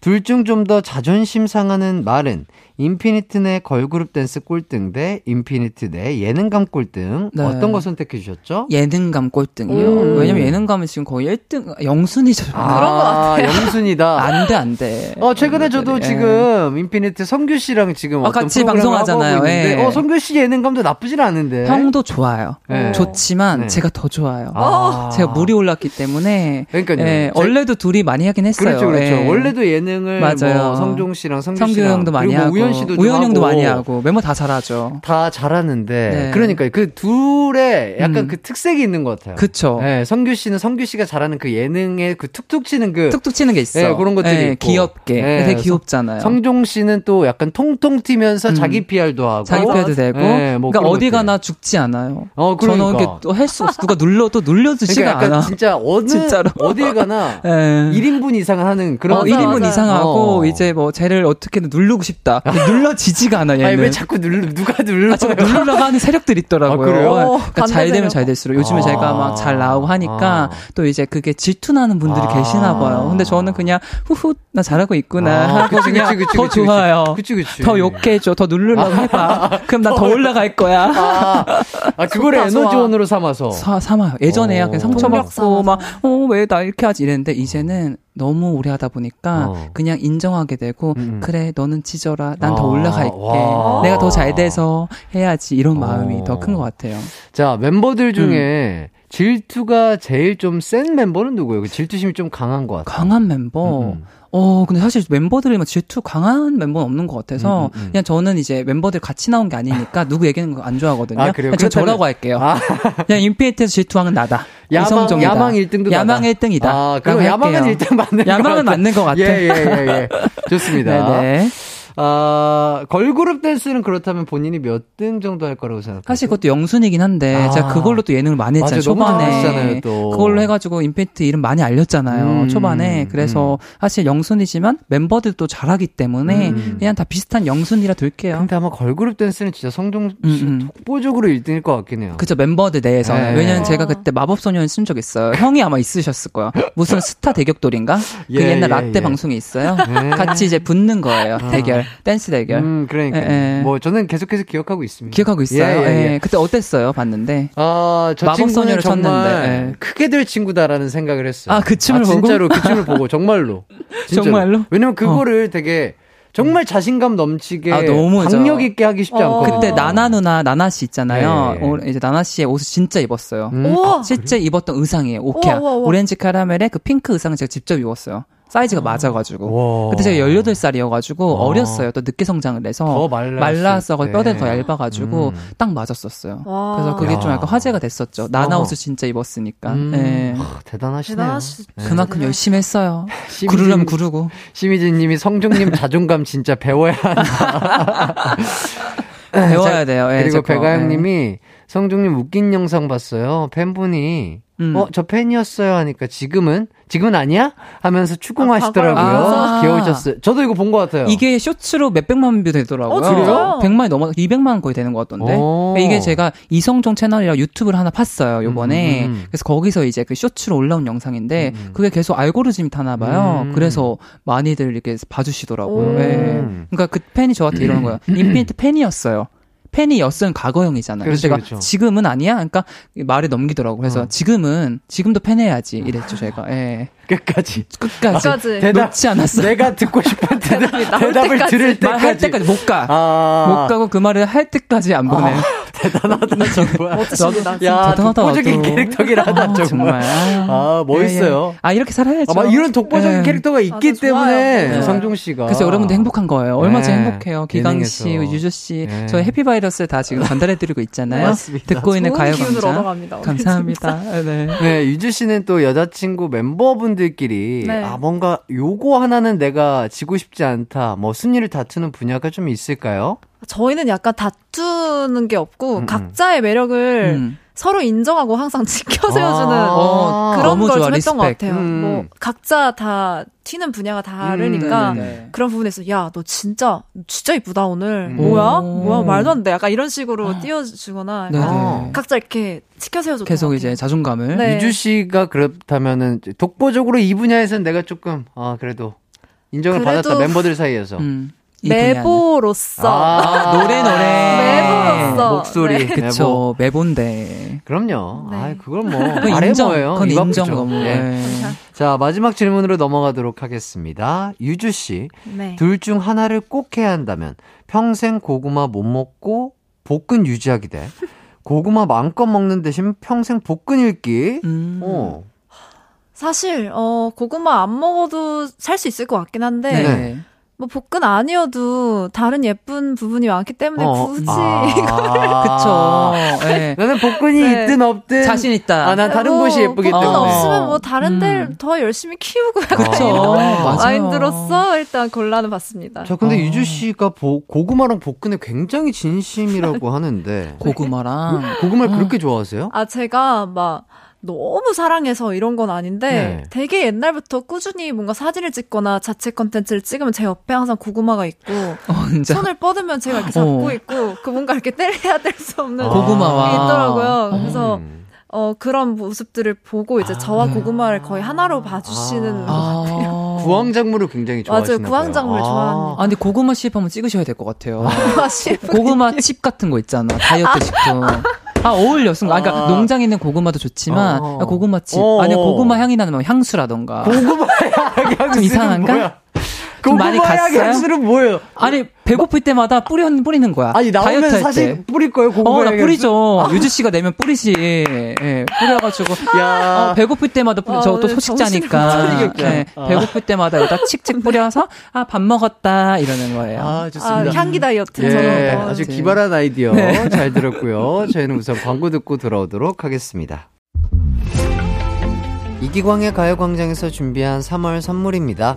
둘 중 좀 더 자존심 상하는 말은 인피니트 내 걸그룹 댄스 꼴등 대 인피니트 내 예능감 꼴등 네. 어떤 거 선택해 주셨죠? 예능감 꼴등이요. 오. 왜냐면 예능감은 지금 거의 1등, 영순위죠. 아, 영순위다. 안 돼, 안 돼. 어, 최근에 저도 예. 지금 인피니트 성규 씨랑 지금 어, 어떤 같이 방송하잖아요. 예. 어, 성규 씨 예능감도 나쁘진 않은데. 형도 좋아요. 네. 좋지만 네. 제가 더 좋아요. 아. 제가 물이 올랐기 때문에. 그러니까요. 예, 제- 원래도 둘이 많이 하긴 했어요. 그렇죠, 그렇죠. 예. 원래도 예능을 맞아요. 뭐 성종 씨랑 성규 성규 씨랑 형도 많이 뭐 하고 우현 씨도 좀 우현 형도 하고 많이 하고 멤버 다 잘하죠. 다 잘하는데 네. 그러니까 그 둘의 약간 음. 그 특색이 있는 것 같아요. 그쵸. 네, 성규 씨는 성규 씨가 잘하는 그 예능의 그 툭툭 치는 그 툭툭 치는 게 있어. 네, 그런 것들이 예, 있고. 귀엽게. 네, 되게 귀엽잖아요. 성종 씨는 또 약간 통통 튀면서 음. 자기 PR도 하고 자기 패도 되고. 네, 뭐 그러니까 어디. 가나 죽지 않아요. 어, 저는 그러니까. 이렇게 또 할 수 없어. 누가 눌러도 눌려주지가 그러니까 않아. 진짜 어느 진짜로. 어딜 가나 예. 1인분 이상을 하는 그런 어, 맞아, 1인분 맞아요. 이상하고 어. 이제 뭐 쟤를 어떻게든 누르고 싶다. 눌러지지가 않아 얘는. 아니 왜 자꾸 눌러 누가 눌러 아, 제가 누르려고 하는 세력들이 있더라고요. 아, 그래요? 네. 어, 그러니까 잘. 되면 잘 될수록 요즘에 아. 제가 막 잘 나오고 하니까 아. 또 이제 그게 질투나는 분들이 아. 계시나 봐요. 근데 저는 그냥 후후 나 잘하고 있구나 아, 하고 그치, 그치, 그치, 더. 좋아요. 그치, 그치. 더 욕해줘. 더 누르려고 해봐. 그럼 난더 올라갈 거야. 아, 아 그거를 좋아. 에너지원으로 삼아서 사, 삼아요. 예전에야 어. 그냥 상처받고 삼아서. 막, 어, 왜 나 이렇게 하지 이랬는데 이제는 너무 오래 하다 보니까 어. 그냥 인정하게 되고, 음. 그래, 너는 찢어라. 난더 아, 올라갈게. 와. 내가 더 잘 돼서 해야지. 이런 마음이 어. 더큰 것 같아요. 자 멤버들 음. 중에 질투가 제일 좀 센 멤버는 누구예요? 그 질투심이 좀 강한 것 같아요. 강한 멤버. 음, 음. 어, 근데 사실 멤버들이 막 질투 강한 멤버는 없는 것 같아서, 음, 음, 음. 그냥 저는 이제 멤버들 같이 나온 게 아니니까 누구 얘기하는 거 안 좋아하거든요. 아, 그래요? 그냥 저 저라고 할게요. 아, 그냥 인피니트에서 질투왕은 나다. 야망, 이성종이다. 야망 1등도 야망 1등이다. 아, 그럼 야망은 1등 맞는 것 야망은 같아. 맞는 것 같아. 예, 예, 예, 예. 좋습니다. 네네. 아, 걸그룹 댄스는 그렇다면 본인이 몇 등 정도 할 거라고 생각하세요? 사실 그것도 영순이긴 한데 아. 제가 그걸로 또 예능을 많이 했잖아요. 초반에. 그걸로 해가지고 임팩트 이름 많이 알렸잖아요. 음, 초반에 그래서 사실 영순이지만 멤버들도 잘하기 때문에 음. 그냥 다 비슷한 영순이라 둘게요. 근데 아마 걸그룹 댄스는 진짜 성종 씨 음, 음. 독보적으로 1등일 것 같긴 해요. 그죠 멤버들 내에서는 네. 왜냐면 제가 그때 마법소년 쓴 적 있어요. 형이 아마 있으셨을 거야. 무슨 스타 대격돌인가? 그 예, 옛날 예, 라떼 예. 방송에 있어요. 네. 같이 이제 붙는 거예요. 대결, 댄스 대결. 음, 그러니까. 예, 예. 뭐, 저는 계속해서 기억하고 있습니다. 기억하고 있어요. 예, 예, 예. 예, 그때 어땠어요? 봤는데. 아, 저 마법 친구는 소녀를 정말 쳤는데, 예. 크게 될 친구다라는 생각을 했어요. 아, 그 춤을 아, 보고? 진짜로 그 춤을 보고 정말로. 진짜로. 정말로? 어. 왜냐면 그거를 되게 정말 자신감 넘치게 아, 너무 강력 있게 하기 쉽지 어. 않거든요. 그때 나나 누나 나나 씨 있잖아요. 예, 예. 어, 이제 나나 씨의 옷을 진짜 입었어요. 음. 우와. 실제 입었던 의상이에요. 오케아. 오렌지 카라멜의 그 핑크 의상을 제가 직접 입었어요. 사이즈가 맞아가지고. 와. 그때 제가 18살이어가지고 와. 어렸어요. 또 늦게 성장을 해서. 말랐어. 때. 뼈대가 더 얇아가지고 음. 딱 맞았었어요. 와. 그래서 그게 좀 야. 약간 화제가 됐었죠. 나나 어. 옷을 진짜 입었으니까. 음. 예. 하, 대단하시네요. 대단하시- 네. 그만큼 열심히 했어요. 심지어- 구르려면 구르고. 심희진 님이 성종님 자존감 진짜 배워야 한다. 배워야 돼요. 예, 그리고 저 거. 배가영 예. 님이 성종님 웃긴 영상 봤어요. 팬분이 음. 어, 저 팬이었어요 하니까 지금은 지금은 아니야? 하면서 추궁하시더라고요. 아, 귀여우셨어요. 저도 이거 본 것 같아요. 이게 쇼츠로 몇백만 뷰 되더라고요. 어, 진짜요? 100만이 넘어 200만 거의 되는 것 같던데. 오. 이게 제가 이성종 채널이라 유튜브를 하나 팠어요, 요번에. 음, 음. 그래서 거기서 이제 그 쇼츠로 올라온 영상인데 음, 음. 그게 계속 알고리즘이 타나 봐요. 음. 그래서 많이들 이렇게 봐주시더라고요. 오. 예. 그러니까 그 팬이 저한테 이러는 거예요. 인피니트 팬이었어요. 팬이었은 과거형이잖아요. 그렇죠, 제가 그렇죠. 지금은 아니야? 그러니까 말을 넘기더라고요. 그래서 어. 지금은 지금도 팬해야지 이랬죠 제가. 예. 끝까지. 끝까지 끝까지. 대답 놓지 않았어요. 내가 듣고 싶은 대답, 나올 대답을 때까지. 들을 때까지. 말할 때까지 못 가. 아. 못 가고 그 말을 할 때까지 안 보내요. 대단하다 정말. 멋지십니다. 야 대단하다, 독보적인 또. 캐릭터긴 하다 아, 정말. 정말. 아 멋있어요. 예, 예. 아, 이렇게 살아야죠. 아, 막 이런 독보적인 예. 캐릭터가 있기 맞아, 좋아요. 때문에 네. 성종 씨가. 그래서 여러분들 행복한 거예요. 얼마 전에 네. 행복해요. 기강 씨. 유주 씨, 네. 저희 해피바이러스 다 지금 전달해드리고 있잖아요. 맞습니다. 듣고 있는. 얻어갑니다. 오늘 감사합니다. 네. 네, 유주 씨는 또 여자친구 멤버분들끼리 네. 아 뭔가 요거 하나는 내가 지고 싶지 않다. 뭐 순위를 다투는 분야가 좀 있을까요? 저희는 약간 다투는 게 없고 음, 음. 각자의 매력을 음. 서로 인정하고 항상 치켜 세워주는 아, 어, 그런 걸 좀 했던 것 respect. 같아요. 음. 뭐 각자 다 튀는 분야가 다르니까 음, 네네네. 그런 부분에서 야 너 진짜 진짜 이쁘다 오늘 음. 뭐야 오. 뭐야 말도 안 돼 약간 이런 식으로 띄워주거나 네네. 약간 각자 이렇게 치켜 세워줬던 계속 것 이제 같아요. 자존감을. 네. 유주 씨가 그렇다면은 독보적으로 이 분야에서는 내가 조금 아 그래도 인정을 그래도- 받았다 멤버들 사이에서. 음, 메보로서 아, 노래 노래. 메보로서 목소리. 네. 그쵸. 메본데. 그럼요. 네. 아 그건 뭐 그건 말해 인정. 뭐예요. 그건. 인정 너무. 예. 네. 자 마지막 질문으로 넘어가도록 하겠습니다. 유주 씨, 네. 둘중 하나를 꼭 해야 한다면 평생 고구마 못 먹고 볶은 유지하기 대 고구마 마음껏 먹는 대신 평생 볶은 읽기. 음. 어. 사실 어 고구마 안 먹어도 살 수 있을 것 같긴 한데 네. 뭐 볶은 아니어도 다른 예쁜 부분이 많기 때문에 어. 굳이 아. 그쵸. 네. 나는 복근이 네. 있든 없든 자신 있다. 아, 난 다른 뭐 곳이 예쁘기 때문에. 없으면 뭐 다른 음. 데를 더 열심히 키우고 약간 맞아요. 마인드로서 일단 곤란을 받습니다. 저 근데 어. 유주 씨가 보- 고구마랑 볶은에 굉장히 진심이라고 하는데 고구마랑. 고구마를 어. 그렇게 좋아하세요? 아 제가 막 너무 사랑해서 이런 건 아닌데 네. 되게 옛날부터 꾸준히 뭔가 사진을 찍거나 자체 컨텐츠를 찍으면 제 옆에 항상 고구마가 있고 어, 진짜. 손을 뻗으면 제가 이렇게 잡고 어. 있고 그 뭔가 이렇게 때려야 될 수 없는 아. 고구마와. 게 있더라고요. 그래서 음. 어 그런 모습들을 보고 이제 저와 네. 고구마를 거의 하나로 봐주시는 것 같아요. 아. 구황작물을 굉장히 맞아요. 좋아하시나 구황작물 봐요. 좋아합니다. 아, 근데 고구마 칩 한번 찍으셔야 될 것 같아요. 아, 셰프. 고구마 칩 같은 거 있잖아. 다이어트 식품. 아, 어울려. 순간. 아, 그러니까 아. 농장에 있는 고구마도 좋지만, 어. 아, 고구마 칩. 어. 고구마 향이 나는 뭐 향수라던가. 고구마 향 좀 이상한가? 좀 많이 고구마 향 갔어요? 향수는 뭐예요? 아니, 배고플 때마다 뿌리, 뿌리는 거야. 아니 다이어트 나오면 할 사실 때. 뿌릴 거예요 고구마 어, 나향 뿌리죠. 유주 씨가 내면 뿌리지. 예, 뿌려가지고. 야 어, 배고플 때마다 뿌리, 아, 저또 오늘 소식자니까. 예, 아. 배고플 때마다 여기다 칙칙 뿌려서, 아, 밥 먹었다. 이러는 거예요. 아 아, 좋습니다. 향기 다이어트. 예, 저는 뭐 아주 네. 기발한 아이디어 잘 들었고요. 저희는 우선 광고 듣고 돌아오도록 하겠습니다. 이기광의 가요광장에서 준비한 3월 선물입니다.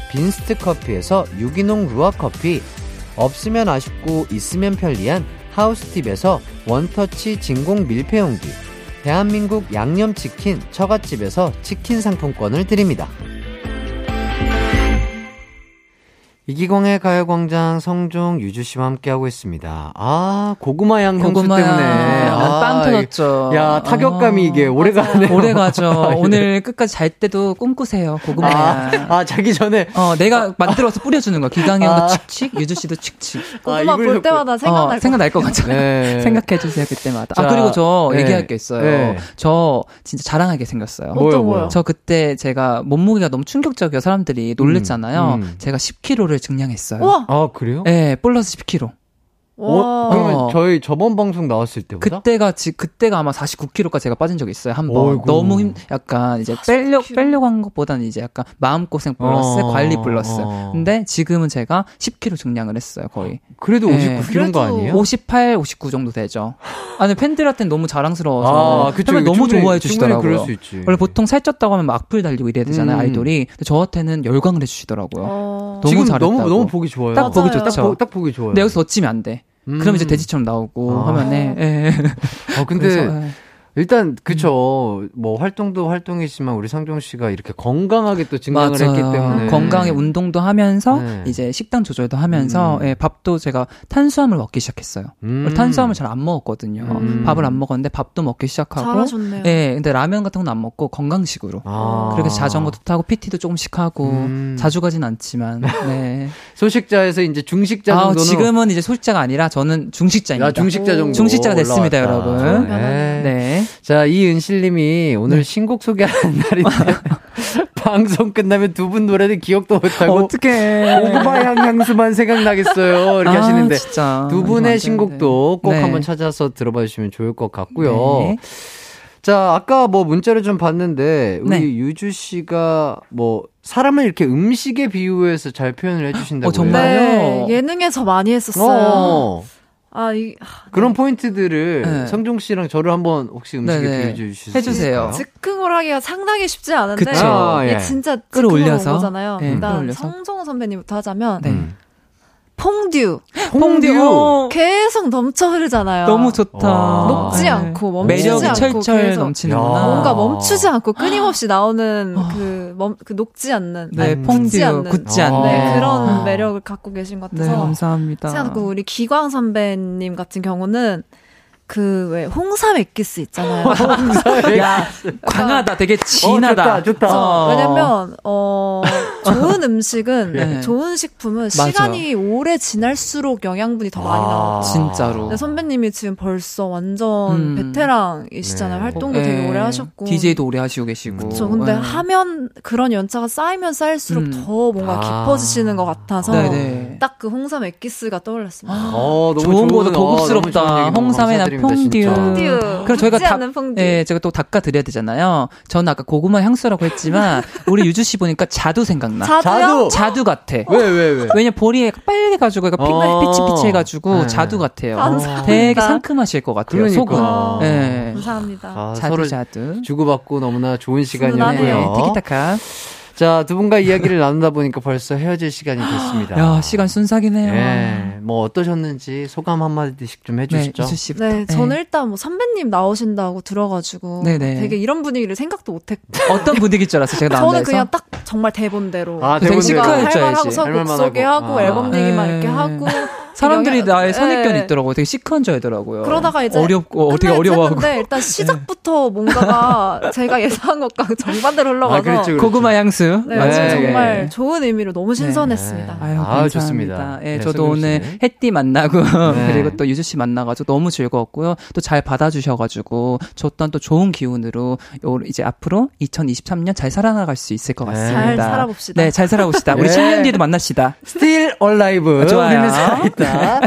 빈스트 커피에서 유기농 루아 커피, 없으면 아쉽고 있으면 편리한 하우스팁에서 원터치 진공 밀폐용기, 대한민국 양념치킨 처갓집에서 치킨 상품권을 드립니다. 이기광의 가요광장 성종 유주 씨와 함께하고 있습니다. 아, 고구마 향 향수 고구마야. 때문에. 아, 빵 터졌죠. 야, 타격감이 아, 이게 오래 가네요. 오래 가죠. 예. 오늘 끝까지 잘 때도 꿈꾸세요. 고구마야. 아, 아, 자기 전에. 어, 내가 만들어서 뿌려주는 거야. 기강이 형도 아. 칙칙, 유주 씨도 칙칙. 고구마 볼 때마다 생각날 어, 것 생각날 것 같잖아요. 네. 생각해 주세요, 그때마다. 자, 아, 그리고 저 네. 얘기할 게 있어요. 네. 저 진짜 자랑하게 생겼어요. 뭐요, 뭐요? 저 그때 제가 몸무게가 너무 충격적이어 사람들이 놀랬잖아요. 음, 음. 제가 10kg를 증량했어요. 우와! 아, 그래요? 네, 플러스 10kg. 어, 와. 그러면 어. 저희 저번 방송 나왔을 때보다? 그때가 지 그때가 아마 49kg까지 제가 빠진 적이 있어요 한 번. 너무 힘 약간 이제 빼려 빼려고 한 것보다는 이제 약간 마음 고생 플러스 어, 관리 플러스. 어. 근데 지금은 제가 10kg 증량을 했어요 거의. 그래도 네. 59kg인 거 아니에요? 58, 59 정도 되죠. 아니 팬들한테는 너무 자랑스러워서 아, 그쵸. 팬들 너무 충분히- 좋아해 주시더라고요. 그럴 수 있지. 원래 보통 살쪘다고 하면 막 악플 달리고 이래야 되잖아요 음. 아이돌이. 근데 저한테는 열광을 해주시더라고요. 어. 너무 지금 잘했다고. 너무, 너무 보기 좋아요. 딱 보기. 좋죠. 딱, 보, 딱 보기 좋아요. 근데 여기서 더 찌면 안 돼. 음. 그럼 이제 돼지처럼 나오고 아. 화면에. 예. 어, 근데 그래서, 예. 일단 그쵸 뭐 활동도 활동이지만 우리 상종 씨가 이렇게 건강하게 또 증강을 맞아요. 했기 때문에 건강에 운동도 하면서 네. 이제 식단 조절도 하면서 음. 예, 밥도 제가 탄수화물 먹기 시작했어요. 음. 탄수화물 잘 안 먹었거든요. 음. 밥을 안 먹었는데 밥도 먹기 시작하고 잘하셨네요. 예, 근데 라면 같은 건 안 먹고 건강식으로. 아. 그렇게 자전거도 타고 PT도 조금씩 하고 음. 자주 가진 않지만 네. 소식자에서 이제 중식자 아, 정도는 지금은 이제 소식자가 아니라 저는 중식자입니다. 야, 중식자 정도 중식자가 됐습니다, 올라왔다. 여러분. 네. 네. 자, 이은실님이 오늘 신곡 소개하는 날인데 방송 끝나면 두 분 노래는 기억도 못하고 어떡해. 고구마 향 향수만 생각나겠어요. 이렇게 아, 하시는데 진짜. 두 분의 되는데. 신곡도 꼭 네. 한번 찾아서 들어봐 주시면 좋을 것 같고요. 네. 자, 아까 뭐 문자를 좀 봤는데 우리 네. 유주 씨가 뭐 사람을 이렇게 음식에 비유해서 잘 표현을 해주신다고. 어, 정말요? 네, 예능에서 많이 했었어요. 어, 아, 이, 하, 그런 포인트들을 네. 성종 씨랑 저를 한번 혹시 음식에 네네. 비유해 주실 수 해주세요. 즉흥을 하기가 상당히 쉽지 않은데 그쵸. 아, 예. 진짜 끌어올려서. 거잖아요. 네, 일단 끌어올려서. 성종호 선배님부터 하자면 네. 음. 퐁듀 홍듀. 어, 계속 넘쳐 흐르잖아요. 너무 좋다. 와. 녹지 네. 않고 멈추지 매력이 않고 철철 계속 넘치는구나. 야. 뭔가 멈추지 않고 끊임없이 나오는 아. 그, 멈, 그 녹지 않는 네, 아니, 굳지 퐁듀, 않는 굳지 아. 않네. 네, 그런 아. 매력을 갖고 계신 것 네, 같아서 감사합니다. 생각하고 우리 기광 선배님 같은 경우는 그왜 홍삼 액기스 있잖아요. 야, 강하다. 되게 진하다. 어, 좋다, 좋다. 어. 왜냐면 어 좋은 음식은 네. 좋은 식품은 맞아. 시간이 오래 지날수록 영양분이 더 많이 아. 나와요. 진짜로. 근데 선배님이 지금 벌써 완전 음. 베테랑이시잖아요. 네. 활동도 네. 되게 오래 하셨고. DJ도 오래 하시고 계시고. 그렇죠. 근데 네. 하면 그런 연차가 쌓이면 쌓일수록 음. 더 뭔가 아. 깊어지시는 것 같아서 네네. 딱그 홍삼 액기스가 떠올랐습니다. 어, 너무 좋은 거보다 어, 고급스럽다. 홍삼에나 감사드립니다, 퐁듀. 진짜. 퐁듀. 그럼 저희가 다, 퐁듀. 예, 제가 또 닦아 드려야 되잖아요. 저는 아까 고구마 향수라고 했지만 우리 유주 씨 보니까 자두 생각나. 자두요? 자두. 같아. 왜, 왜, 왜? 왜냐 볼이 약간 빨개 가지고 약간 피, 어. 피치피치해 가지고 네. 자두 같아요. 감사합니다. 되게 상큼하실 것 같아요. 그러니까. 속은. 예. 감사합니다. 아, 자두 자두. 주고받고 너무나 좋은 네, 시간이었고요. 티키타카. 자, 두 분과 이야기를 나누다 보니까 벌써 헤어질 시간이 됐습니다. 야 시간 순삭이네요. 예, 뭐 어떠셨는지 소감 한마디씩 좀 네, 해주시죠. 씨부터. 네, 저는 일단 뭐 선배님 나오신다고 들어가지고 네네. 되게 이런 분위기를 생각도 못했고 어떤 분위기일 줄 알았어요. 제가 저는. 그냥 딱 정말 대본대로 아, 되게 대본대로. 제가 시크했죠, 할 말 하고 알지? 서곡 소개하고 하고. 아. 앨범 얘기만 네. 이렇게 하고 사람들이 영향- 나의 선입견이 네. 있더라고요. 되게 시크한 줄 알더라고요. 그러다가 이제 어렵고 어떻게 끝날 듯 어려워하고 일단 시작부터 뭔가가 제가 예상한 것과 정반대로 흘러가서 아, 그렇죠, 그렇죠. 고구마 향수. 네. 오늘 정말 예. 좋은 의미로 너무 신선했습니다. 네. 아유, 아유, 감사합니다. 좋습니다. 예, 네, 저도 오늘? 햇띠 만나고 네. 그리고 또 유주 씨 만나가지고 너무 즐거웠고요. 또 잘 받아주셔가지고 줬던 또 좋은 기운으로 요- 이제 앞으로 2023년 잘 살아나갈 수 있을 것 네. 같습니다. 잘 살아봅시다. 네, 잘 살아봅시다. 우리 네. 10년 뒤에도 만납시다. Still Alive. 아, 좋아요. 살아있다.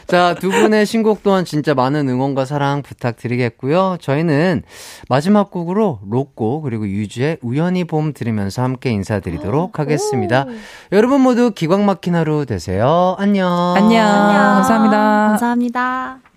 자, 두 분의 신곡 또한 진짜 많은 응원과 사랑 부탁드리겠고요. 저희는 마지막 곡으로 로꼬 그리고 유주의 우연히 봄 들으면서 함께 인사드리도록 하겠습니다. 여러분 모두 기광 막힌 하루 되세요. 안녕. 안녕. 감사합니다. 아. 감사합니다.